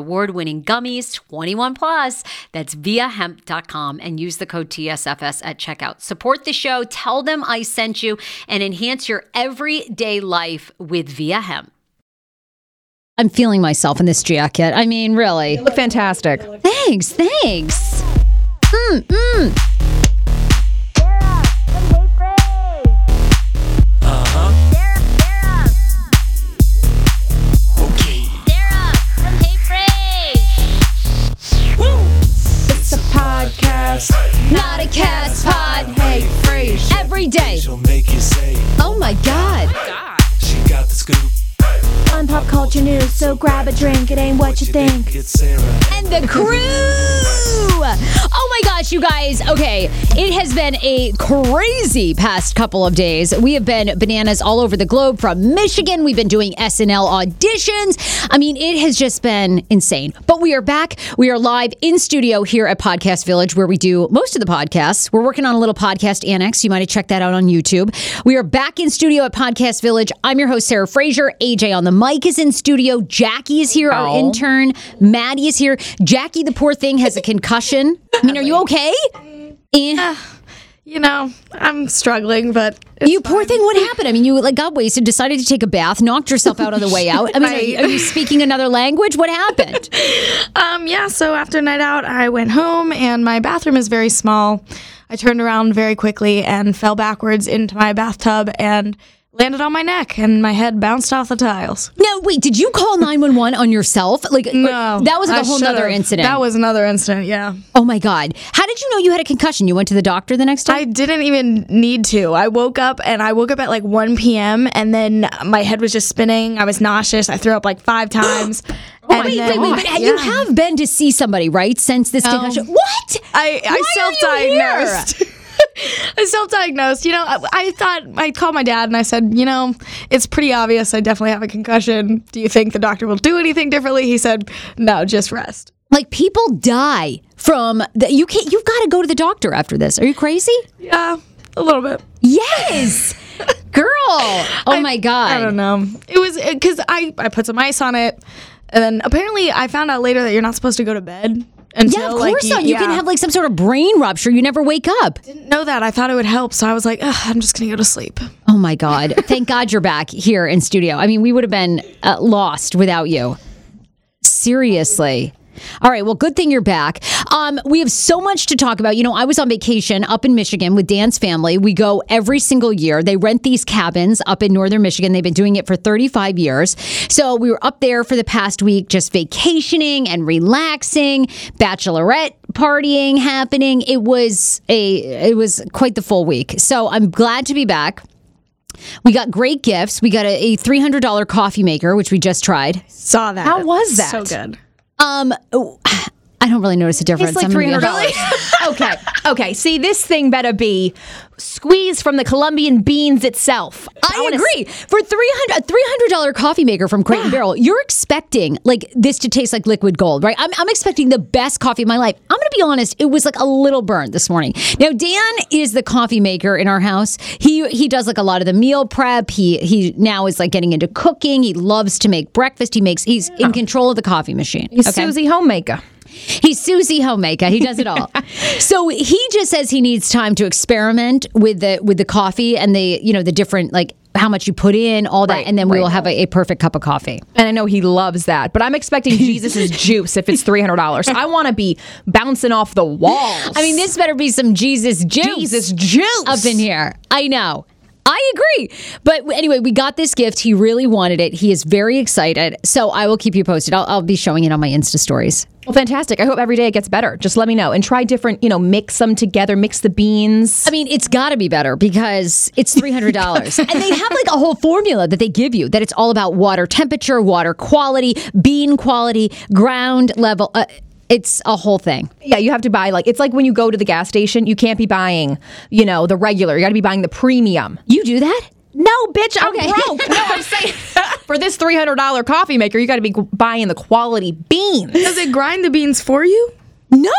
award winning gummies, 21 plus. That's viiahemp.com and use the code TSFS at checkout. Support the show, tell them I sent you, and enhance your everyday life with Viia Hemp. I'm feeling myself in this jacket. I mean, really. You look fantastic. Thanks, thanks. Mm, mm. Scoop. Culture news, so grab a drink. It ain't what you think. And the crew. Oh my gosh, you guys. Okay, it has been a crazy past couple of days. We have been bananas all over the globe from Michigan. We've been doing SNL auditions. I mean, it has just been insane. But we are back. We are live in studio here at Podcast Village where we do most of the podcasts. We're working on a little podcast annex. You might have checked that out on YouTube. We are back in studio at Podcast Village. I'm your host, Sarah Fraser. AJ on the mic is in studio. Jackie is here, our intern. Maddie is here. Jackie, the poor thing, has a concussion. I mean, are you okay? Eh. You know, I'm struggling, but You poor fine. thing, what happened? I mean, you like got wasted, decided to take a bath, knocked yourself out on the way out. I mean, are you, are you speaking another language? What happened? Um, yeah. So after night out, I went home, and my bathroom is very small. I turned around very quickly and fell backwards into my bathtub and landed on my neck, and my head bounced off the tiles. No, wait, did you call 911 on yourself? Like, uh, No, that was like I a whole should've. nother incident. That was another incident. Yeah. oh my God. How did you know you had a concussion? You went to the doctor the next day? I didn't even need to. I woke up and I woke up at like 1 p.m. and then my head was just spinning. I was nauseous. I threw up like five times. Oh, wait, then- wait, wait, but you have been to see somebody, right? Since this concussion. What? I, I you self-diagnosed. I self-diagnosed. You know, I, I thought I called my dad and I said, you know, it's pretty obvious. I definitely have a concussion. Do you think the doctor will do anything differently? He said, no, just rest. Like people die from the, you can't. You've got to go to the doctor after this. Are you crazy? Yeah, a little bit. Yes, girl. Oh my god. I don't know. It was uh, because I I put some ice on it, and then apparently I found out later that you're not supposed to go to bed until Yeah, of like, course not. You can yeah. have like some sort of brain rupture. You never wake up. Didn't know that. I thought it would help, so I was like, I'm just gonna go to sleep. Oh my God. Thank God you're back here in studio. I mean, we would have been uh, lost without you. Seriously. All right. Well, good thing you're back. Um, we have so much to talk about. You know, I was on vacation up in Michigan with Dan's family. We go every single year. They rent these cabins up in northern Michigan. They've been doing it for 35 years. So we were up there for the past week, just vacationing and relaxing, bachelorette partying happening. It was a it was quite the full week. So I'm glad to be back. We got great gifts. We got a, a $300 coffee maker, which we just tried. Saw that. How was that? So good. Um, oh, I don't really notice a difference. It's like gonna three hundred dollars. okay, okay. See, this thing better be squeezed from the Colombian beans itself. I, s- agree. For 300 a $300 coffee maker from Crate and Barrel, you're expecting like this to taste like liquid gold, right? I'm, I'm expecting the best coffee of my life. I'm going to be honest, it was like a little burnt this morning. Now, Dan is the coffee maker in our house. He he does like a lot of the meal prep. He he now is like getting into cooking. He loves to make breakfast. He makes he's in control of the coffee machine. He's okay? Susie Homemaker. He's Susie Homemaker. He does it all. so he just says he needs time to experiment with the with the coffee and the you know the different like how much you put in, all that, Right, and then we right. will have a, a perfect cup of coffee. And I know he loves that, but I'm expecting Jesus' juice if it's three hundred dollars. I want to be bouncing off the walls. I mean, this better be some Jesus juice. Jesus juice up in here. I know. I agree. But anyway, we got this gift. He really wanted it. He is very excited. So I will keep you posted. I'll, I'll be showing it on my Insta stories. Well, fantastic. I hope every day it gets better. Just let me know and try different. You know, mix them together. Mix the beans. I mean, it's got to be better because it's three hundred dollars, and they have like a whole formula that they give you that it's all about water temperature, water quality, bean quality, ground level. Uh, it's a whole thing. Yeah, you have to buy like it's like when you go to the gas station, you can't be buying, you know, the regular. You got to be buying the premium. You do that? No, bitch, I'm Okay. broke. No, I'm saying for this three hundred dollar coffee maker, you got to be buying the quality beans. Does it grind the beans for you? No.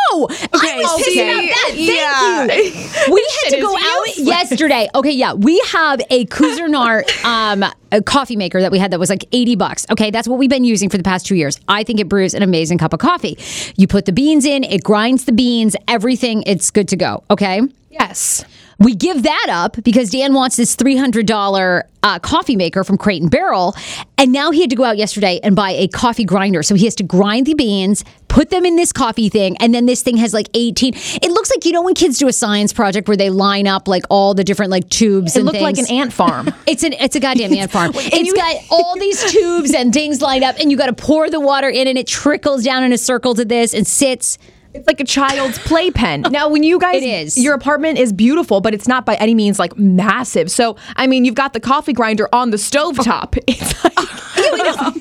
I was see, about that. Thank yeah. you. We had to go out yesterday. Okay, yeah, we have a Cuisinart um, a coffee maker that we had that was like 80 bucks. Okay, that's what we've been using for the past two years. I think it brews an amazing cup of coffee. You put the beans in, it grinds the beans, everything, it's good to go. Okay. Yes. We give that up because Dan wants this $300 uh, coffee maker from Crate and Barrel. And now he had to go out yesterday and buy a coffee grinder. So he has to grind the beans, put them in this coffee thing, and then this thing has like 18. It looks like, you know, when kids do a science project where they line up like all the different like tubes It and looked like an ant farm. It's an it's a goddamn ant farm. It's got all these tubes and things lined up, and you got to pour the water in, and it trickles down in a circle to this and sits. It's like a child's playpen. Now, when you guys, It is. Your apartment is beautiful, but it's not by any means like massive. So, I mean, you've got the coffee grinder on the stovetop. It's like. There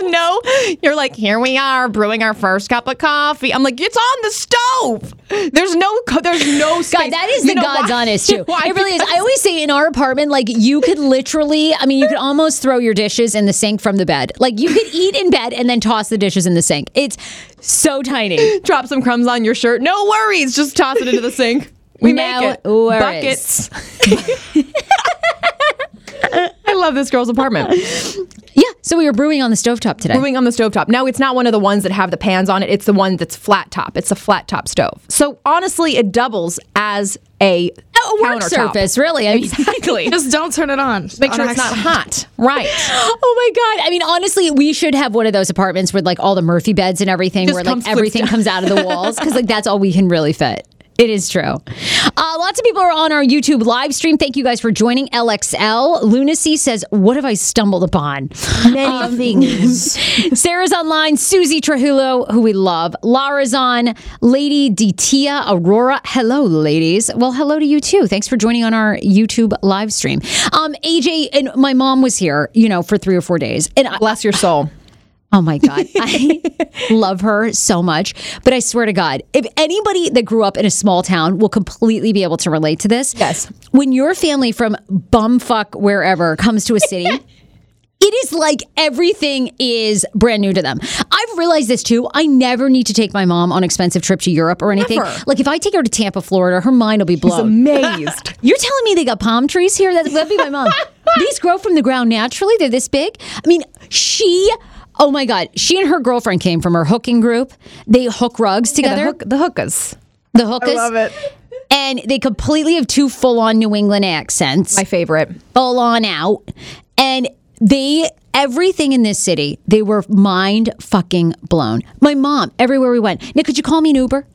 no, you're like, here we are brewing our first cup of coffee. I'm like, it's on the stove. There's no, there's no space. God, that is You the know God's why? honest too. Why? It really is. I always say in our apartment, like you could literally, I mean, you could almost throw your dishes in the sink from the bed. Like you could eat in bed and then toss the dishes in the sink. It's so tiny. drop some crumbs on your shirt. No worries. Just toss it into the sink. We No make it. worries. Buckets. I love this girl's apartment. Yeah. So we were brewing on the stovetop today. Brewing on the stovetop. Now it's not one of the ones that have the pans on it. It's the one that's flat top. It's a flat top stove. So honestly, it doubles as a, a work surface, really. I mean, Exactly. Just don't turn it on. Just Make sure it's not hot. Right. oh my god! I mean, honestly, we should have one of those apartments with like all the Murphy beds and everything, Just where like everything down. comes out of the walls because like that's all we can really fit. It is true. Uh, lots of people are on our YouTube live stream. Thank you guys for joining. LXL Lunacy says, "What have I stumbled upon?" Many things. Sarah's online. Susie Trahulo, who we love. Lara's on. Lady Ditia Aurora. Hello, ladies. Well, hello to you too. Thanks for joining on our YouTube live stream. Um, AJ and my mom was here, you know, for three or four days, and I, Bless your soul. Oh my God. I love her so much. But I swear to God, if anybody that grew up in a small town will completely be able to relate to this. Yes. When your family from bumfuck wherever comes to a city, it is like everything is brand new to them. I've realized this too. I never need to take my mom on expensive trip to Europe or anything. Never. Like if I take her to Tampa, Florida, her mind will be blown. amazed. You're telling me they got palm trees here? That, that'd be my mom. These grow from the ground naturally. They're this big. I mean, she. Oh my God. She and her girlfriend came from her hooking group. They hook rugs the, together. hook, the hookahs. the hookers. I love it. And they completely have two full on New England accents, My favorite. full on out. And they, everything in this city, they were mind fucking blown. My mom, everywhere we went, Nick, could you call me an Uber?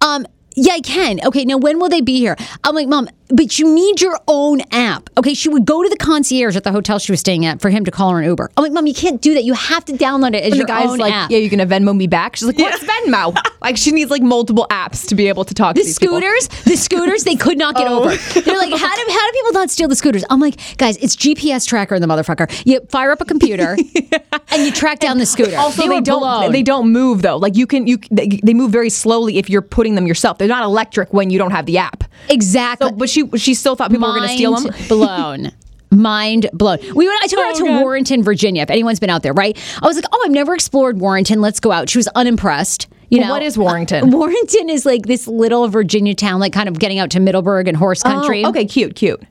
Um, yeah, I can. Okay, now when will they be here? I'm like, Mom, but you need your own app. Okay, she would go to the concierge at the hotel she was staying at for him to call her an Uber. I'm like, Mom, you can't do that. You have to download it as And the your guy's own like, app. "Yeah, you're gonna Venmo me back." She's like, "What's Venmo?" like she needs like multiple apps to be able to talk The to these people. scooters, the scooters, they could not get oh. over. They're like, how do how do people not steal the scooters? I'm like, guys, it's GPS tracker in the motherfucker. You fire up a computer and you track down the scooter. Also, they, were don't blown. they don't move though. Like you can you they, they move very slowly if you're putting them yourself. They're not electric when you don't have the app. exactly. So, but she she still thought people were going to steal them. Mind blown. Mind blown. We went. I took her out to Warrenton, Virginia. If anyone's been out there, right? I was like, oh, I've never explored Warrenton. Let's go out. She was unimpressed. You know what is Warrenton? Uh, Warrenton is like this little Virginia town, like kind of getting out to Middleburg and horse country. Oh, okay, cute, cute.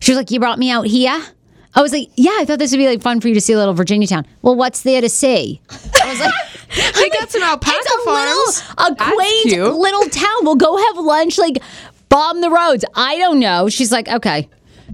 She was like, "You brought me out here." I was like, "Yeah, I thought this would be like fun for you to see a little Virginia town." Well, what's there to see? I was like, They got some alpaca "It's a farms. little, a quaint little town. We'll go have lunch, like bomb the roads." I don't know. She's like, "Okay."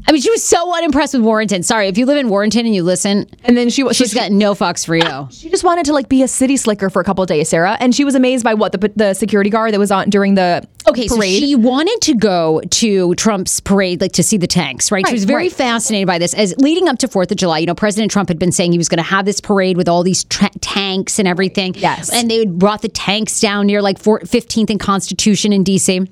I mean, she was so unimpressed with Warrenton. Sorry, if you live in Warrenton and you listen, And then she she's got no fucks for you. She just wanted to like be a city slicker for a couple of days, Sarah, and she was amazed by what the the security guard that was on during the Okay, so she wanted to go to Trump's parade, like to see the tanks, right? she was very right. fascinated by this. As leading up to Fourth of July, you know, President Trump had been saying he was going to have this parade with all these tra- tanks and everything. Yes. and they brought the tanks down near like Fort- 15th and Constitution in D.C.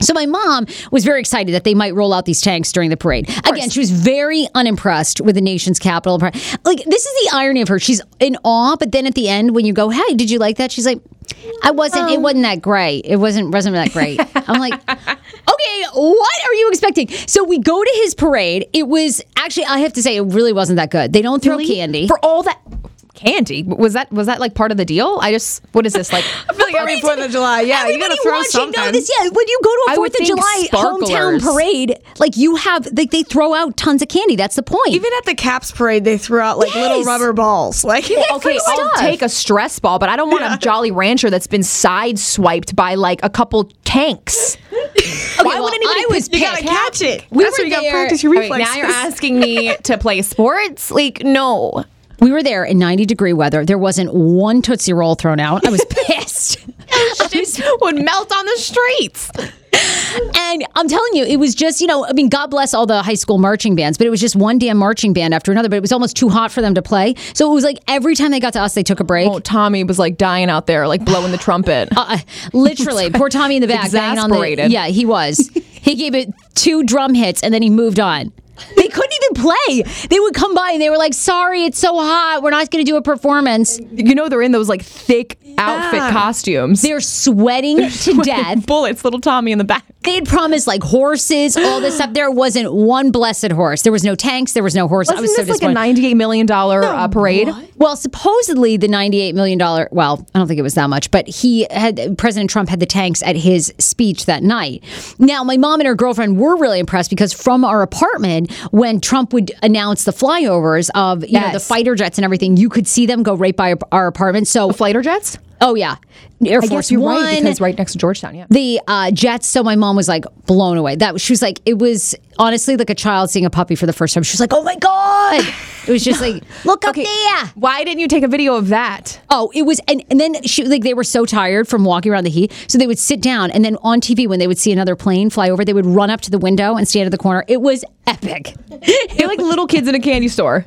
So my mom was very excited that they might roll out these tanks during the parade. Again, she was very unimpressed with the nation's capital. Like this is the irony of her. She's in awe, but then at the end, when you go, "Hey, did you like that?" She's like, "I wasn't. It oh. wasn't that great. It wasn't wasn't that great." I'm like, "Okay, what are you expecting?" So we go to his parade. It was actually, I have to say, it really wasn't that good. They don't throw Really? candy. for all that candy. Was that was that like part of the deal? I just what is this like? I feel like every Fourth of July, yeah, you gotta throw something. know this. Yeah, when you go to a Fourth of July hometown parade, like you have, like they throw out tons of candy. That's the point. Even at the Caps parade, they threw out like little rubber balls. Like Okay, I'll stuff. take a stress ball, but I don't want a Jolly Rancher that's been sideswiped by like a couple tanks. Why well, would anybody I was pick- you gotta catch it. We That's where you gotta practice your right, reflexes. now you're asking me to play sports? Like, no. We were there in 90 degree weather. There wasn't one Tootsie Roll thrown out. I was pissed. Shit would melt on the streets. and I'm telling you, it was just, you know, I mean, God bless all the high school marching bands, but it was just one damn marching band after another, but it was almost too hot for them to play. So it was like every time they got to us, they took a break. Oh, Tommy was like dying out there, like blowing the trumpet. Uh, literally, poor Tommy in the back, on the. Exasperated. Yeah, he was. he gave it two drum hits and then he moved on. They couldn't even play. They would come by and they were like, "Sorry, it's so hot. We're not going to do a performance." you know they're in those like thick outfit costumes. They're sweating to death. Bullets, little Tommy in the back. They had promised like horses, all this stuff. There wasn't one blessed horse. There was no tanks. There was no horse. I Wasn't was so this like a disappointed. ninety-eight million dollar uh, parade? Well, supposedly the $98 million, well, I don't think it was that much, but he had, President Trump had the tanks at his speech that night. Now, my mom and her girlfriend were really impressed because from our apartment, when Trump would announce the flyovers of, you know, the fighter jets and everything, you could see them go right by our, apartment. So, Fighter jets? oh yeah, Air I Force One. right because right next to Georgetown. Yeah. the uh, jets. So my mom was like blown away. That she was like, it was honestly like a child seeing a puppy for the first time. She was like, oh my god. It was just like, look up there. Why didn't you take a video of that? Oh, it was, and, and then she like they were so tired from walking around the heat, so they would sit down, and then on TV when they would see another plane fly over, they would run up to the window and stand at the corner. It was epic. They're like little kids in a candy store.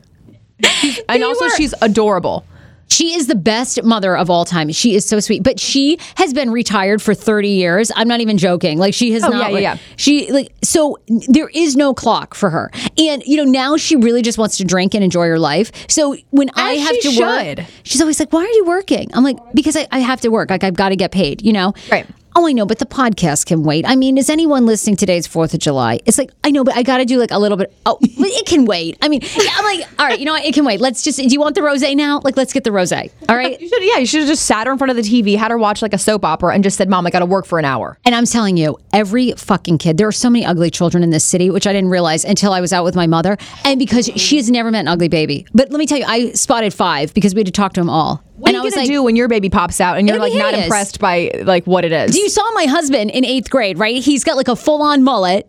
And also, were- she's adorable. She is the best mother of all time. She is so sweet, but she has been retired for 30 years. I'm not even joking. Like she has Oh, not. yeah, yeah. She like so there is no clock for her, and you know now she really just wants to drink and enjoy her life. So when I have to work, she's always like, "Why are you working?" I'm like, "Because I, I have to work. Like I've got to get paid." You know. Right. Oh, I know, but the podcast can wait. I mean, is anyone listening today's Fourth of July? It's like I know, but I got to do like a little bit. Oh, but it can wait. I mean, I'm like, all right, you know what? It can wait. Let's just. Do you want the rosé now? Like, let's get the rosé. All right. You should, yeah, you should have just sat her in front of the TV, had her watch like a soap opera, and just said, "Mom, I got to work for an hour." And I'm telling you, every fucking kid, there are so many ugly children in this city, which I didn't realize until I was out with my mother. And because she has never met an ugly baby. But let me tell you, I spotted five because we had to talk to them all. What and are I you was gonna like, do when your baby pops out and you're like not impressed by like what it is? You saw my husband in eighth grade, right? He's got like a full on mullet.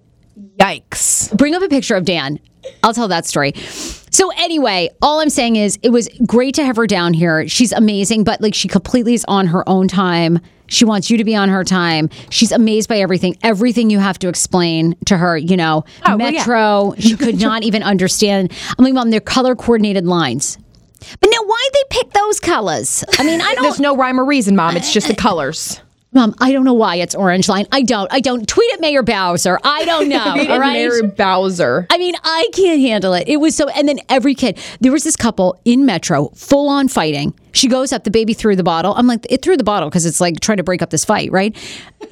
Yikes! Bring up a picture of Dan. I'll tell that story. So anyway, all I'm saying is it was great to have her down here. She's amazing, but like she completely is on her own time. She wants you to be on her time. She's amazed by everything. Everything you have to explain to her, you know, Oh, well, yeah. Metro, she could not even understand. I'm like, Mom, they're color coordinated lines. But now why'd they pick those colors? I mean, I don't There's no rhyme or reason, Mom. It's just the colors. Mom, I don't know why it's orange line. I don't. I don't. Tweet at Mayor Bowser. I don't know. all right. Mary Bowser. I mean, I can't handle it. It was so, and then every kid, there was this couple in Metro, full on fighting. She goes up, the baby threw the bottle. I'm like, it threw the bottle because it's like trying to break up this fight, right?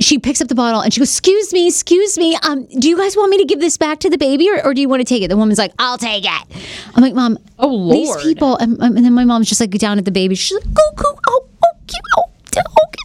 She picks up the bottle and she goes, Excuse me, excuse me. Um, do you guys want me to give this back to the baby or, or do you want to take it? The woman's like, I'll take it. I'm like, Mom, Oh, these people, and, and then my mom's just like down at the baby. She's like, Go, go, oh, oh, cute, oh.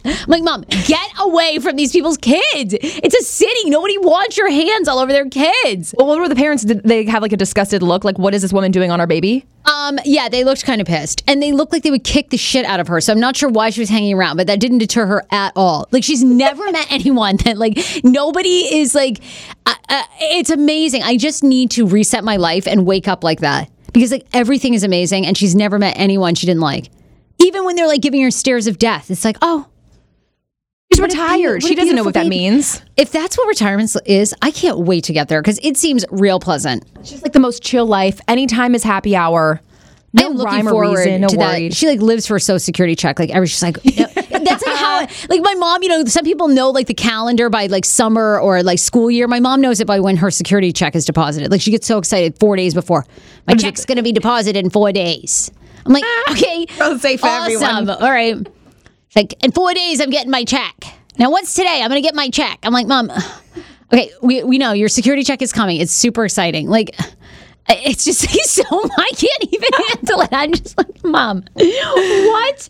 I'm like, Mom, get away from these people's kids. It's a city. Nobody wants your hands all over their kids. Well, what were the parents? Did they have like a disgusted look? Like, what is this woman doing on our baby? Um, yeah, they looked kind of pissed, and they looked like they would kick the shit out of her. So I'm not sure why she was hanging around, but that didn't deter her at all. Like she's never met anyone that like nobody is like. Uh, uh, it's amazing. I just need to reset my life and wake up like that because like everything is amazing, and she's never met anyone she didn't like. Even when they're like giving her stares of death, it's like, oh, She's retired. She doesn't know what that means. if that's what retirement is, I can't wait to get there because it seems real pleasant. She's like the most chill life. Anytime is happy hour. No I am looking forward reason. No to that. She like lives for a social security check. Like every she's like that's like how like my mom. You know, some people know like the calendar by like summer or like school year. My mom knows it by when her security check is deposited. Like she gets so excited four days before my check's going to be deposited in four days. I'm like, okay, safe for awesome. everyone. All right, She's like in four days I'm getting my check. Now what's today? I'm going to get my check. I'm like, mom. Okay, we we know your security check is coming. It's super exciting. Like. It's just so I can't even handle it. I'm just like, Mom, what?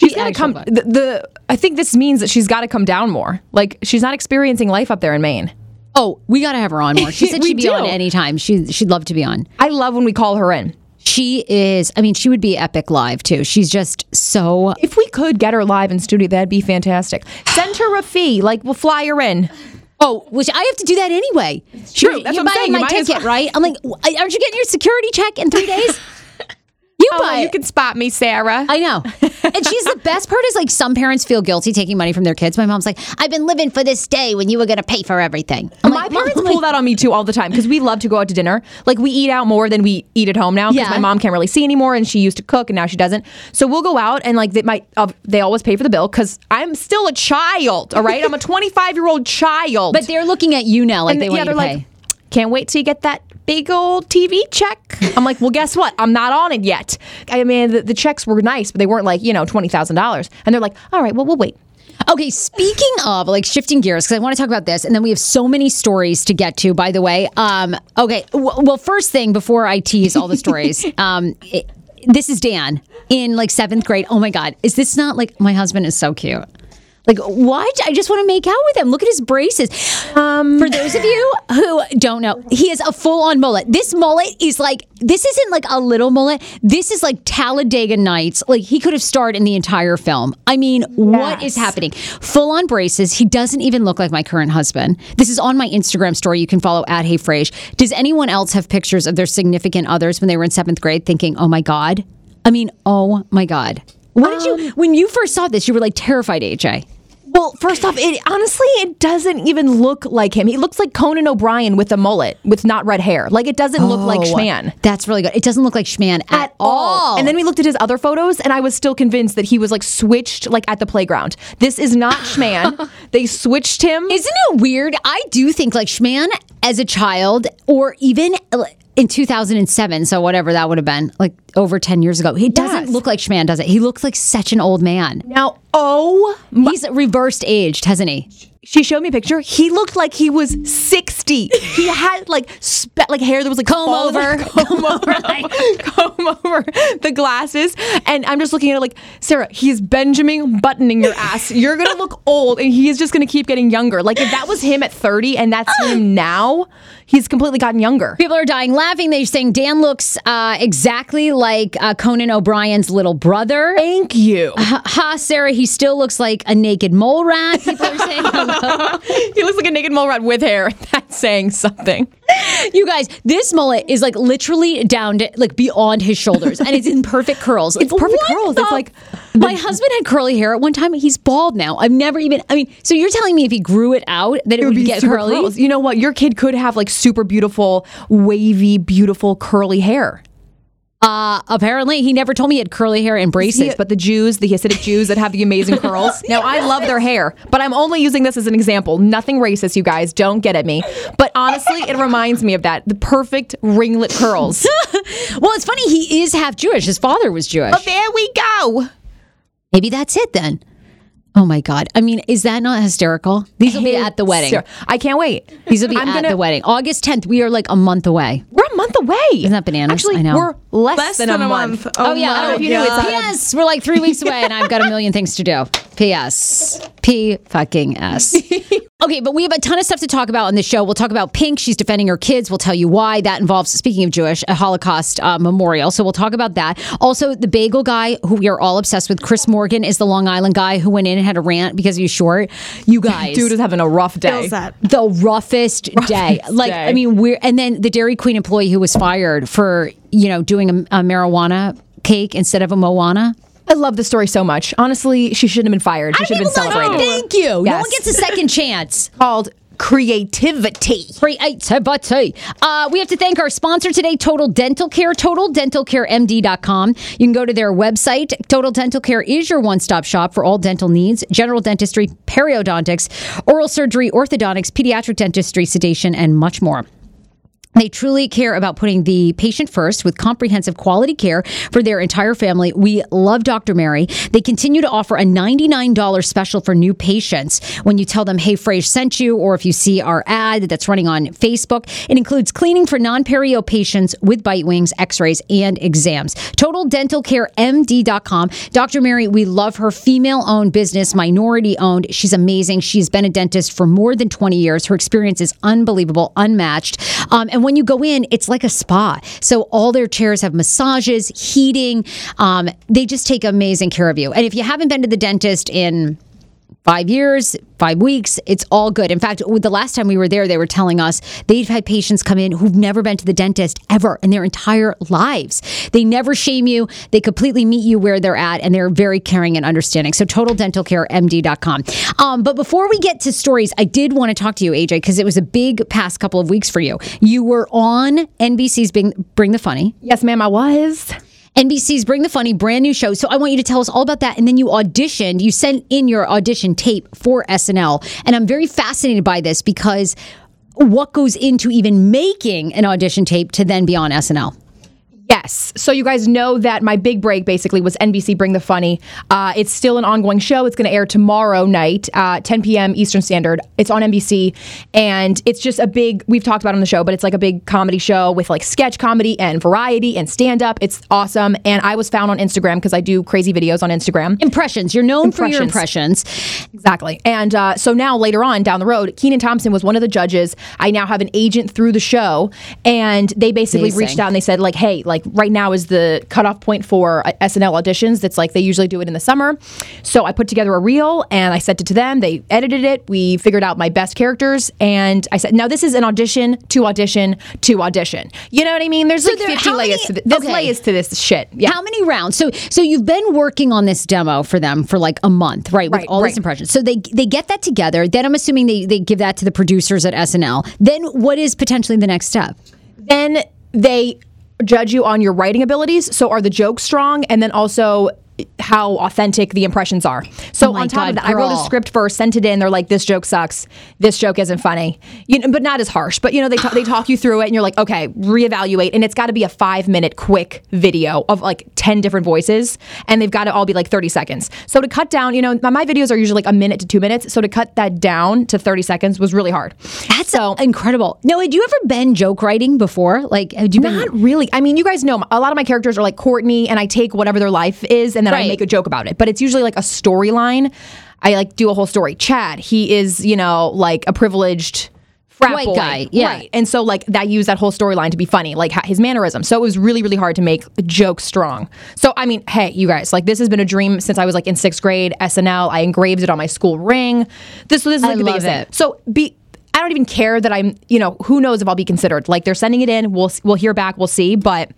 She's got to come. The, the I think this means that she's got to come down more. Like she's not experiencing life up there in Maine. Oh, we got to have her on more. She said she'd be do. on anytime. She she'd love to be on. I love when we call her in. She is. I mean, she would be epic live too. She's just so. If we could get her live in studio, that'd be fantastic. Send her a fee. Like we'll fly her in. Oh, which I have to do that anyway. true. You- That's you what I'm saying. My ticket, well- right? I'm like, aren't you getting your security check in three days? You Oh, buy you can spot me, Sarah. I know. And she's the best part is like some parents feel guilty taking money from their kids. My mom's like, I've been living for this day when you were going to pay for everything. I'm my like, parents pull that on me too all the time because we love to go out to dinner. Like we eat out more than we eat at home now because Yeah. my mom can't really see anymore and she used to cook and now she doesn't. So we'll go out and like they might uh, they always pay for the bill because I'm still a child. All right, I'm a 25 year old child. But they're looking at you now like and they yeah, want you to like, pay. can't wait till you get that big old TV check. I'm like, well, guess what? I'm not on it yet. I mean, the, the checks were nice, but they weren't like you know twenty thousand dollars. And they're like, all right, well, we'll wait. Okay, speaking of like shifting gears, because I want to talk about this, and then we have so many stories to get to. By the way, um, okay. W- well, first thing before I tease all the stories, um, it, this is Dan in like seventh grade. Oh my God, is this not like my husband is so cute? Like what? I just want to make out with him. Look at his braces. Um, For those of you who don't know, he is a full-on mullet. This mullet is like this isn't like a little mullet. This is like Talladega Nights. Like he could have starred in the entire film. I mean, what is happening? Full-on braces. He doesn't even look like my current husband. This is on my Instagram story. You can follow at Hey Frage. Does anyone else have pictures of their significant others when they were in seventh grade, thinking, "Oh my god"? I mean, oh my god. What did you when you first saw this? You were like terrified, AJ. Well, first off, it honestly it doesn't even look like him. He looks like Conan O'Brien with a mullet, with not red hair. Like it doesn't look like Schman. That's really good. It doesn't look like Schman at, all. And then we looked at his other photos, and I was still convinced that he was like switched, like at the playground. This is not Schman. they switched him. Isn't it weird? I do think like Schman as a child, or even uh, in 2007, so whatever that would have been, like over 10 years ago. He doesn't Yes. look like Schman, does it? He looks like such an old man. now, oh, He's reversed aged, hasn't he? She showed me a picture. He looked like he was 60. He had like spe- like hair that was like Comb over. comb over, comb over the glasses. And I'm just looking at it like, Sarah, he's Benjamin buttoning your ass. You're gonna look old, and he's just gonna keep getting younger. Like if that was him at 30 and that's him now, he's completely gotten younger. People are dying laughing. They're saying Dan looks uh, exactly like uh, Conan O'Brien's little brother. Thank you. Ha, ha, Sarah, he still looks like a naked mole rat. People are saying. he looks like a naked mole rat with hair. That's saying something. You guys, this mullet is like literally down to like beyond his shoulders, and it's in perfect curls. It's perfect What curls. the- It's like- my husband had curly hair at one time. He's bald now. I've never even. I mean, so you're telling me if he grew it out that it, would, get super curly? curls. You know what? Your kid could have like super beautiful, wavy, beautiful curly hair. Uh, apparently, he never told me he had curly hair and braces. Yes, but the Jews, the Hasidic Jews that have the amazing curls. Now, I love their hair, but I'm only using this as an example. Nothing racist, you guys. Don't get at me. But honestly, it reminds me of that. The perfect ringlet curls. well, it's funny. He is half Jewish. His father was Jewish. But there we go. Maybe that's it then. Oh my God! I mean, is that not hysterical? These will be at the wedding. I can't wait. These will be I'm at gonna- the wedding, August 10th. We are like a month away. We're a month away. Isn't that bananas? Actually, I know. we're less, Less than, a month. Oh, yeah, I don't know if you knew it's God. P.S. We're like three weeks away, and I've got a million things to do. P.S. P fucking S. Okay, but we have a ton of stuff to talk about on the show. We'll talk about Pink. She's defending her kids. We'll tell you why. That involves, speaking of Jewish, a Holocaust uh, memorial. So we'll talk about that. Also, the bagel guy, who we are all obsessed with, Chris Morgan, is the Long Island guy who went in and had a rant because he was short. You guys, Dude is having a rough day. Feels that. the roughest day. Like, day. I mean, we're and then the Dairy Queen employee who was fired for you know doing a, a marijuana cake instead of a Moana. I love the story so much. Honestly, she shouldn't have been fired. She should have been celebrated. Thank you. No one gets a second chance. Called creativity. Creativity. Uh, we have to thank our sponsor today, Total Dental Care, totaldentalcaremd.com. You can go to their website. Total Dental Care is your one stop shop for all dental needs general dentistry, periodontics, oral surgery, orthodontics, pediatric dentistry, sedation, and much more. They truly care about putting the patient first with comprehensive quality care for their entire family. We love Dr. Mary. They continue to offer a $99 special for new patients when you tell them, hey, Frage sent you, or if you see our ad that's running on Facebook. It includes cleaning for non perio patients with bite wings, x rays, and exams. Total Dental Care TotalDentalCareMD.com. Dr. Mary, we love her female owned business, minority owned. She's amazing. She's been a dentist for more than 20 years. Her experience is unbelievable, unmatched. Um, and when you go in, it's like a spa. So all their chairs have massages, heating. Um, they just take amazing care of you. And if you haven't been to the dentist in five years, five weeks, it's all good. In fact, the last time we were there, they were telling us they've had patients come in who've never been to the dentist ever in their entire lives. They never shame you. They completely meet you where they're at, and they're very caring and understanding. So totaldentalcaremd.com. Um, but before we get to stories, I did want to talk to you, AJ, because it was a big past couple of weeks for you. You were on NBC's Bring, Bring the Funny. Yes, ma'am, I was. NBC's Bring the Funny brand new show. So I want you to tell us all about that. And then you auditioned, you sent in your audition tape for SNL. And I'm very fascinated by this because what goes into even making an audition tape to then be on SNL? Yes. So you guys know that my big break basically was NBC Bring the Funny. Uh, it's still an ongoing show. It's going to air tomorrow night, uh, 10 p.m. Eastern Standard. It's on NBC, and it's just a big. We've talked about it on the show, but it's like a big comedy show with like sketch comedy and variety and stand up. It's awesome. And I was found on Instagram because I do crazy videos on Instagram. Impressions. You're known for your impressions. Exactly. And uh, so now later on down the road, Kenan Thompson was one of the judges. I now have an agent through the show, and they basically Amazing. reached out and they said like, hey, like right now is the cutoff point for uh, SNL auditions. That's like they usually do it in the summer. So I put together a reel and I sent it to them. They edited it. We figured out my best characters, and I said, now this is an audition to audition to audition. You know what I mean? There's like there- 50 layers many- to this. There's okay. layers to this shit. Yeah. How many rounds? So so you've been working on this demo for them for like a month, right? With Right, all right. these impressions. So they they get that together. Then I'm assuming they, they give that to the producers at SNL. Then what is potentially the next step? then they judge you on your writing abilities. So are the jokes strong? And then also how authentic the impressions are. So Oh on top of God, that, I wrote a script first, sent it in. They're like, "This joke sucks. This joke isn't funny." You know, but not as harsh. But you know, they ta- they talk you through it, and you're like, "Okay, reevaluate." And it's got to be a five minute quick video of like ten different voices, and they've got to all be like thirty seconds. So to cut down, you know, my, my videos are usually like a minute to two minutes. So to cut that down to thirty seconds was really hard. That's so. incredible. No, had you ever been joke writing before? Like, had you been? Not really. I mean, you guys know a lot of my characters are like Courtney, and I take whatever their life is, and then I Right. make a joke about it. But it's usually like a storyline. I like do a whole story. Chad, he is, you know, like a privileged frat White boy. guy, yeah. Right. And so like that used that whole storyline to be funny, like his mannerism. So it was really, really hard to make jokes strong. So I mean, hey, you guys, like this has been a dream since I was like in sixth grade. SNL, I engraved it on my school ring. This, this is like I the love biggest thing. it. So be. I don't even care that I'm, you know, who knows if I'll be considered. Like they're sending it in, we'll we'll hear back, we'll see. But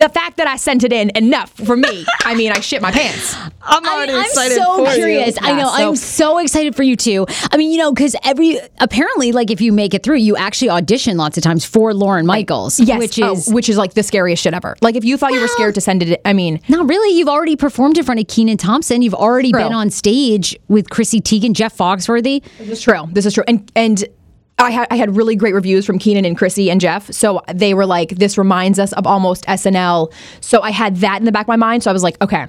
the fact that I sent it in enough for me, I mean, I shit my pants. I'm I, already am excited so for curious. you. I know. So. I'm so excited for you too. I mean, you know, because every apparently, like, if you make it through, you actually audition lots of times for Lorne Michaels. Yes, which oh, is which is like the scariest shit ever. Like if you thought you were scared to send it, I mean, not really. You've already performed in front of Kenan Thompson. You've already True. been on stage with Chrissy Teigen, Jeff Foxworthy. This is true. This is true. And and I had I had really great reviews from Kenan and Chrissy and Jeff. So they were like, this reminds us of almost SNL. So I had that in the back of my mind. So I was like, okay,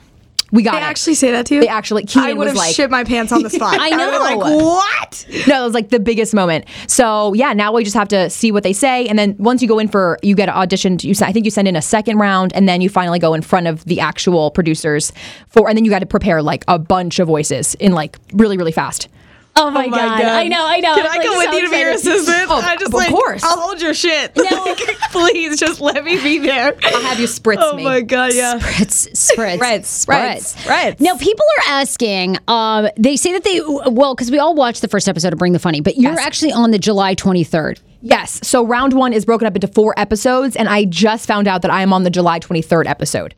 we got They it. actually say that to you? They actually- Kenan I would have like- shit my pants on the spot. I know. like, what? no, it was like the biggest moment. So yeah, now we just have to see what they say, and then once you go in for, you get auditioned. You, I think you send in a second round, and then you finally go in front of the actual producers for, and then you got to prepare like a bunch of voices in like really really fast. Oh my, god. I know. I know. Can I'm, I like, come with so you to be your assistant? Oh, I just of like, course. I'll hold your shit. No. Like, please, just let me be there. I'll have you spritz Oh me. my god, yeah. Spritz, spritz, Spritz, spritz, spritz. Now, people are asking. Um, they say that they well, because we all watched the first episode of Bring the Funny, but you're Yes. actually on the July 23rd. Yes. So round one is broken up into four episodes, and I just found out that I am on the July 23rd episode.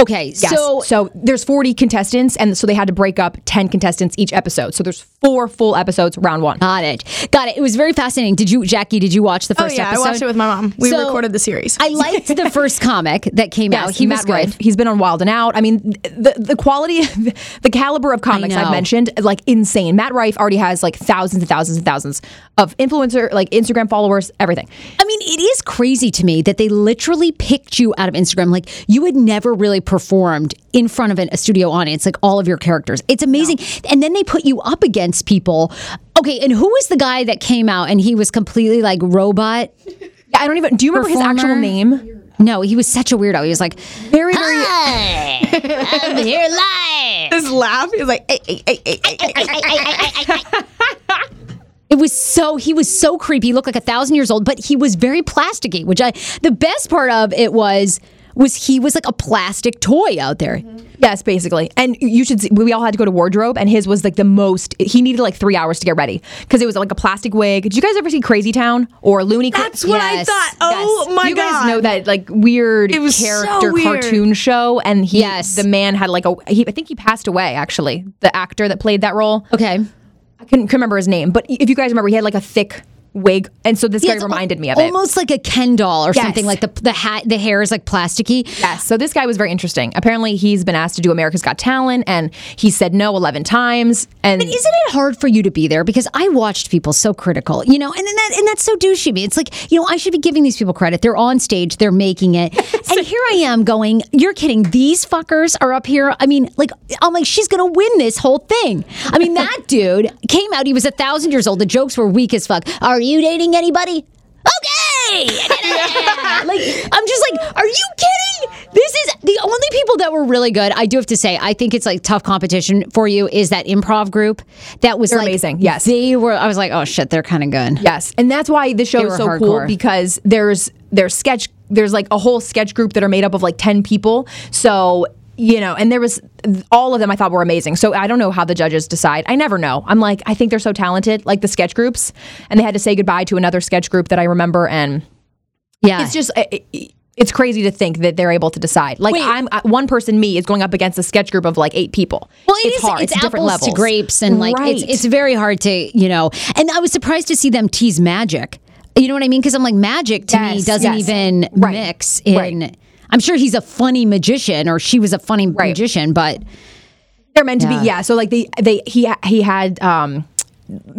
Okay, Yes. so So, there's 40 contestants, and so they had to break up 10 contestants each episode. So there's four full episodes round one. got it, got it. It was very fascinating. Did you, Jackie? Did you watch the Oh first yeah, episode? I watched it with my mom. We So, recorded the series. I liked the first comic that came out. He Matt was good. Rife. He's been on Wild and Out. I mean, the the quality, the caliber of comics. I've mentioned, like insane. Matt Rife already has like thousands and thousands and thousands of influencer, like Instagram followers, everything. I mean, it is crazy to me that they literally picked you out of Instagram. Like you had never really performed in front of an, a studio audience, like all of your characters. It's amazing. And then they put you up against people. Okay, and who was the guy that came out and he was completely like robot? I don't even. Do you remember his actual name? No, he was such a weirdo. He was like, Very, very. "Hi, I'm here live. His laugh is like. It was so he was so creepy. He looked like a thousand years old, but he was very plasticky. Which I the best part of it was was he was like a plastic toy out there. Mm-hmm. Yes, basically. And you should see, we all had to go to wardrobe, and his was like the most, he needed like three hours to get ready because it was like a plastic wig. Did you guys ever see Crazy Town or Looney Tunes? That's what I thought. Oh Yes. my you god. You guys know that like weird was so character weird. cartoon show, and he, Yes. the man had like a, he, I think he passed away actually. The actor that played that role, Okay. I couldn't remember his name, but if you guys remember, he had like a thick wig, and so this Yeah, guy reminded me of it. Almost like a Ken doll or Yes. something. Like the the hat, the hair is like plasticky. Yes. So this guy was very interesting. Apparently, he's been asked to do America's Got Talent, and he said no 11 times. And But isn't it hard for you to be there? Because I watched people so critical, you know, and, and that and that's so douchey. me. It's like, you know, I should be giving these people credit. They're on stage, they're making it, and here I am going, "You're kidding? These fuckers are up here." I mean, like, I'm like, she's gonna win this whole thing. I mean, that dude came out. He was a thousand years old. The jokes were weak as fuck. Are you dating anybody? Okay. like I'm just like, are you kidding? This is the only people that were really good. I do have to say, I think it's like tough competition for you. Is that improv group that was They're like, amazing, yes. they were. I was like, oh shit, they're kind of good. Yes, and that's why the show is so cool because there's there's sketch there's like a whole sketch group that are made up of like 10 people. So, you know, and there was all of them I thought were amazing. So, I don't know how the judges decide. I never know. I'm like I think they're so talented, like the sketch groups, and they had to say goodbye to another sketch group that I remember and Yeah, it's just it- it- it's crazy to think that they're able to decide. Like Wait. I'm uh, one person me is going up against a sketch group of like 8 people. Well, it it's is- hard. It's, It's, different apples levels. to grapes, and like right. it's it's very hard to you know. And I was surprised to see them tease magic. You know what I mean? Because I'm like, magic to me doesn't yes. even Right. mix in. Right. I'm sure he's a funny magician, or she was a funny Right. magician, but They're meant to be, yeah. So like they they he he had um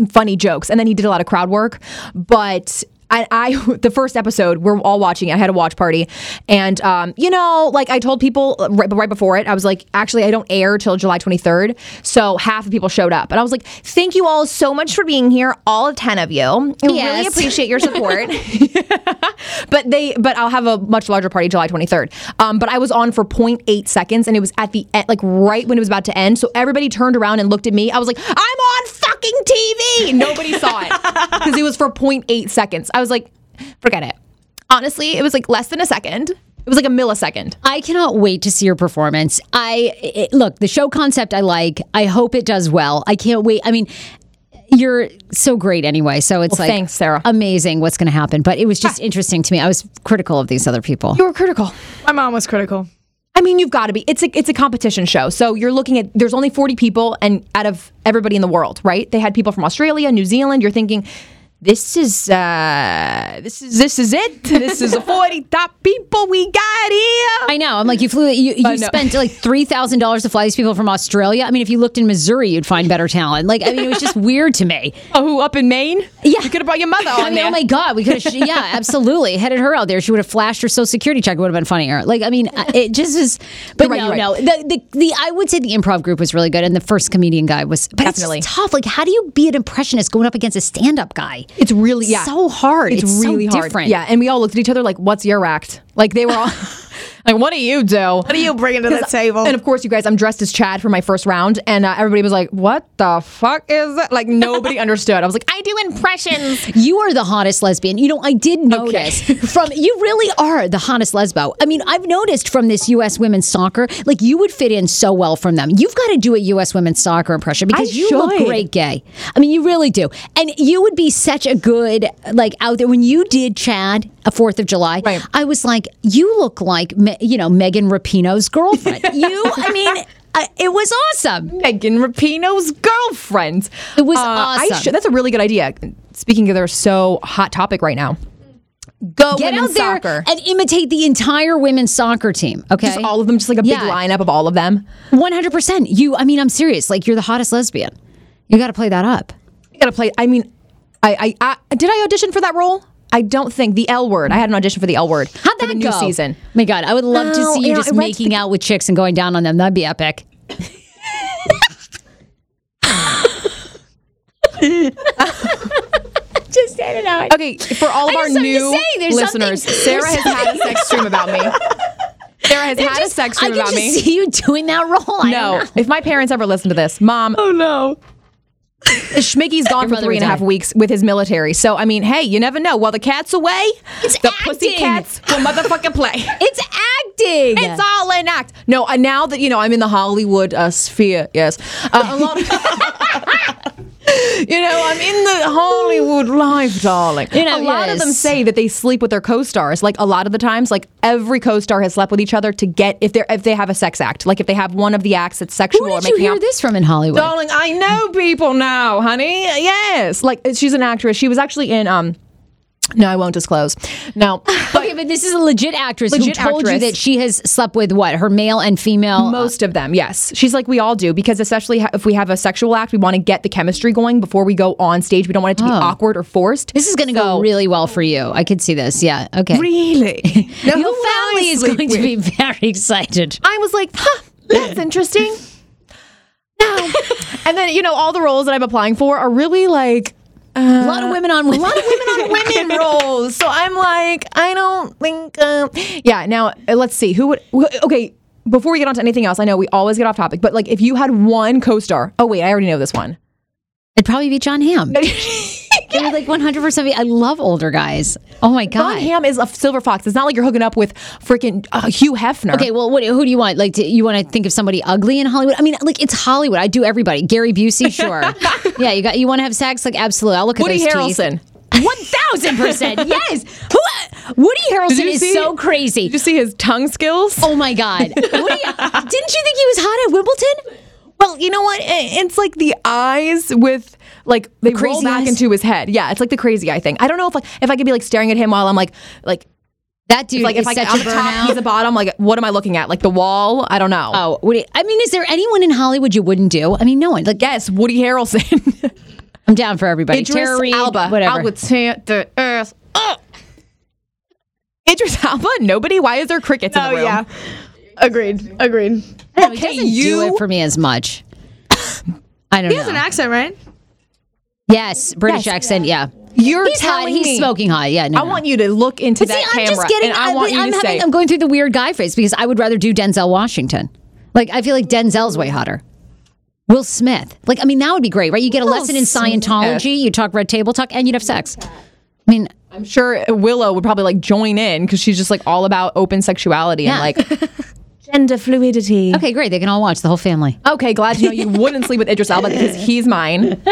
funny jokes, and then he did a lot of crowd work. But I, I the first episode we're all watching. it. I had a watch party, and um, you know, like I told people right, right before it, I was like, actually, I don't air till July 23rd. So half of people showed up, and I was like, thank you all so much for being here, all ten of you. I really appreciate your support. but they but I'll have a much larger party July 23rd. Um, but I was on for 0.8 seconds and it was at the end, like right when it was about to end. So everybody turned around and looked at me. I was like, I'm on fucking TV. Nobody saw it because it was for 0.8 seconds. I was like, forget it. Honestly, it was like less than a second. It was like a millisecond. I cannot wait to see your performance. I it, look the show concept. I like. I hope it does well. I can't wait. I mean. You're so great anyway, so it's Well, like thanks, Sarah. amazing what's going to happen. But it was just interesting to me. I was critical of these other people. You were critical. My mom was critical. I mean, you've got to be. It's a it's a competition show, so you're looking at. There's only 40 people, and out of everybody in the world, right? They had people from Australia, New Zealand. You're thinking, this is uh, this is this is it. This is the 40 top people we got here. I know. I'm like, you flew, you, you know. spent like $3,000 to fly these people from Australia. I mean, if you looked in Missouri, you'd find better talent. Like, I mean, it was just weird to me. Oh, who up in Maine? Yeah. you could have brought your mother I mean, there. oh my God, we could have, yeah, absolutely. Headed her out there. She would have flashed her social security check. It would have been funnier. Like, I mean, uh, it just is. but right, no, you're no. The, the, the, I would say the improv group was really good. And the first comedian guy was, but Definitely. it's tough. Like, how do you be an impressionist going up against a stand up guy? It's really yeah. so hard. It's, It's so really hard. different. Yeah, and we all looked at each other like, "What's your act?" Like they were all like, "What do you do?" What are you bringing to the table? And of course, you guys, I'm dressed as Chad for my first round, and uh, everybody was like, "What the fuck is that?" Like nobody understood. I was like, "I do impressions." You are the hottest lesbian. You know, I did notice from you really are the hottest lesbo. I mean, I've noticed from this U.S. women's soccer, like you would fit in so well from them. You've got to do a U.S. women's soccer impression because I you look should. great gay. I mean, you really do, and you would be such a good like out there when you did Chad a Fourth of July. Right. I was like, you look like Me- you know Megan Rapinoe's girlfriend. you, I mean. I, it was awesome. Megan Rapinoe's girlfriend. It was uh, I awesome. should, that's a really good idea. Speaking of, they're so hot topic right now. Go Get out there soccer. and imitate the entire women's soccer team. Okay, Just all of them, just like a big lineup of all of them. One hundred percent. You. I mean, I'm serious. Like you're the hottest lesbian. You got to play that up. You gotta play. I mean, I, I, I did I audition for that role? I don't think the L word. I had an audition for the L word How'd for that the new go? season. Oh my God, I would love to No, see you you know, just it went making the- out with chicks and going down on them. That'd be epic. just say it out. Okay, for all of I our just have to new say, there's listeners, something- Sarah there's has had a sex dream about me. Sarah has had a Just- sex I dream can about just me. see you doing that role. I No, don't know. if my parents ever listen to this, mom, oh no. Schmiggy's gone for three and a half weeks with his military. So I mean, hey, you never know. While the cat's away, It's the acting. pussy cats will motherfucking play. It's acting. It's all an act. No, uh, now that you know I'm in the Hollywood uh, sphere, yes, uh, a lot of You know, I'm in the Hollywood life, darling. You know, a lot of them say that they sleep with their co-stars. Like a lot of the times, like every co-star has slept with each other to get if they if they have a sex act. Like if they have one of the acts that's sexual Who or did you hear out. this from in Hollywood? Darling, I know people now, honey. Yes, like she's an actress. She was actually in um. No, I won't disclose. No, okay, but this is a legit actress Legit who told you that she has slept with what her male and female. Uh, Most of them, yes. She's like we all do because especially if we have a sexual act, we want to get the chemistry going before we go on stage. We don't want it to be oh. awkward or forced. this is going to go really well for you. I could see this. Yeah. Okay. really. Your family is going to be very excited. I was like, huh, that's interesting. No. and then you know all the roles that I'm applying for are really like a lot of women on a lot of women on women roles. So I'm like, I don't think. Um, yeah. Now uh, let's see who would. Okay. Before we get on to anything else, I know we always get off topic, but like if you had one co-star. Oh wait, I already know this one. It'd probably be Jon Hamm. It would like 100% I love older guys. Oh my God. Hamm is a silver fox. It's not like you're hooking up with freaking uh, Hugh Hefner. Okay, well, what, who do you want? Like, do you want to think of somebody ugly in Hollywood? I mean, like, it's Hollywood. I do everybody. Gary Busey, sure. yeah, you got. You want to have sex? Like, absolutely. I'll look at Woody those Harrelson. One thousand percent. Yes. Who? Woody Harrelson is see- so crazy. Did you see his tongue skills? oh my God. Woody, didn't you think he was hot at Wimbledon? Well, you know what? It's like the eyes with like they roll crazy back eyes? into his head. Yeah, it's like the crazy eye thing. I don't know if like if I could be like staring at him while I'm like like That dude like is if I such get on a the top, he's the bottom. Like what am I looking at? Like the wall? I don't know. Oh, Woody. I mean, is there anyone in Hollywood you wouldn't do? I mean, no one. Like, yes, Woody Harrelson. I'm down for everybody. Idris Tara Reid, Alba. whatever. I would tear the earth up. Idris Elba. Nobody. Why is there crickets in the oh, room? Yeah. Agreed. Agreed. I don't he Okay, doesn't do it for me as much. I don't He know. has an accent, right? Yes, British Yes. accent. Yeah, You're he's hot. telling He's smoking hot. Yeah, no, I no. want you to look into But that see, I'm camera, just getting. and I want you I'm to having. say, I'm going through the weird guy phase because I would rather do Denzel Washington. Like I feel like Denzel's way hotter. Will Smith. Like I mean, that would be great, right? You get a lesson in Scientology. You talk red table talk, and you'd have sex. I mean, I'm sure Willow would probably like join in because she's just like all about open sexuality Yeah. and like gender fluidity. okay, great. They can all watch the whole family. Okay, glad to know you wouldn't sleep with Idris Elba because he's mine.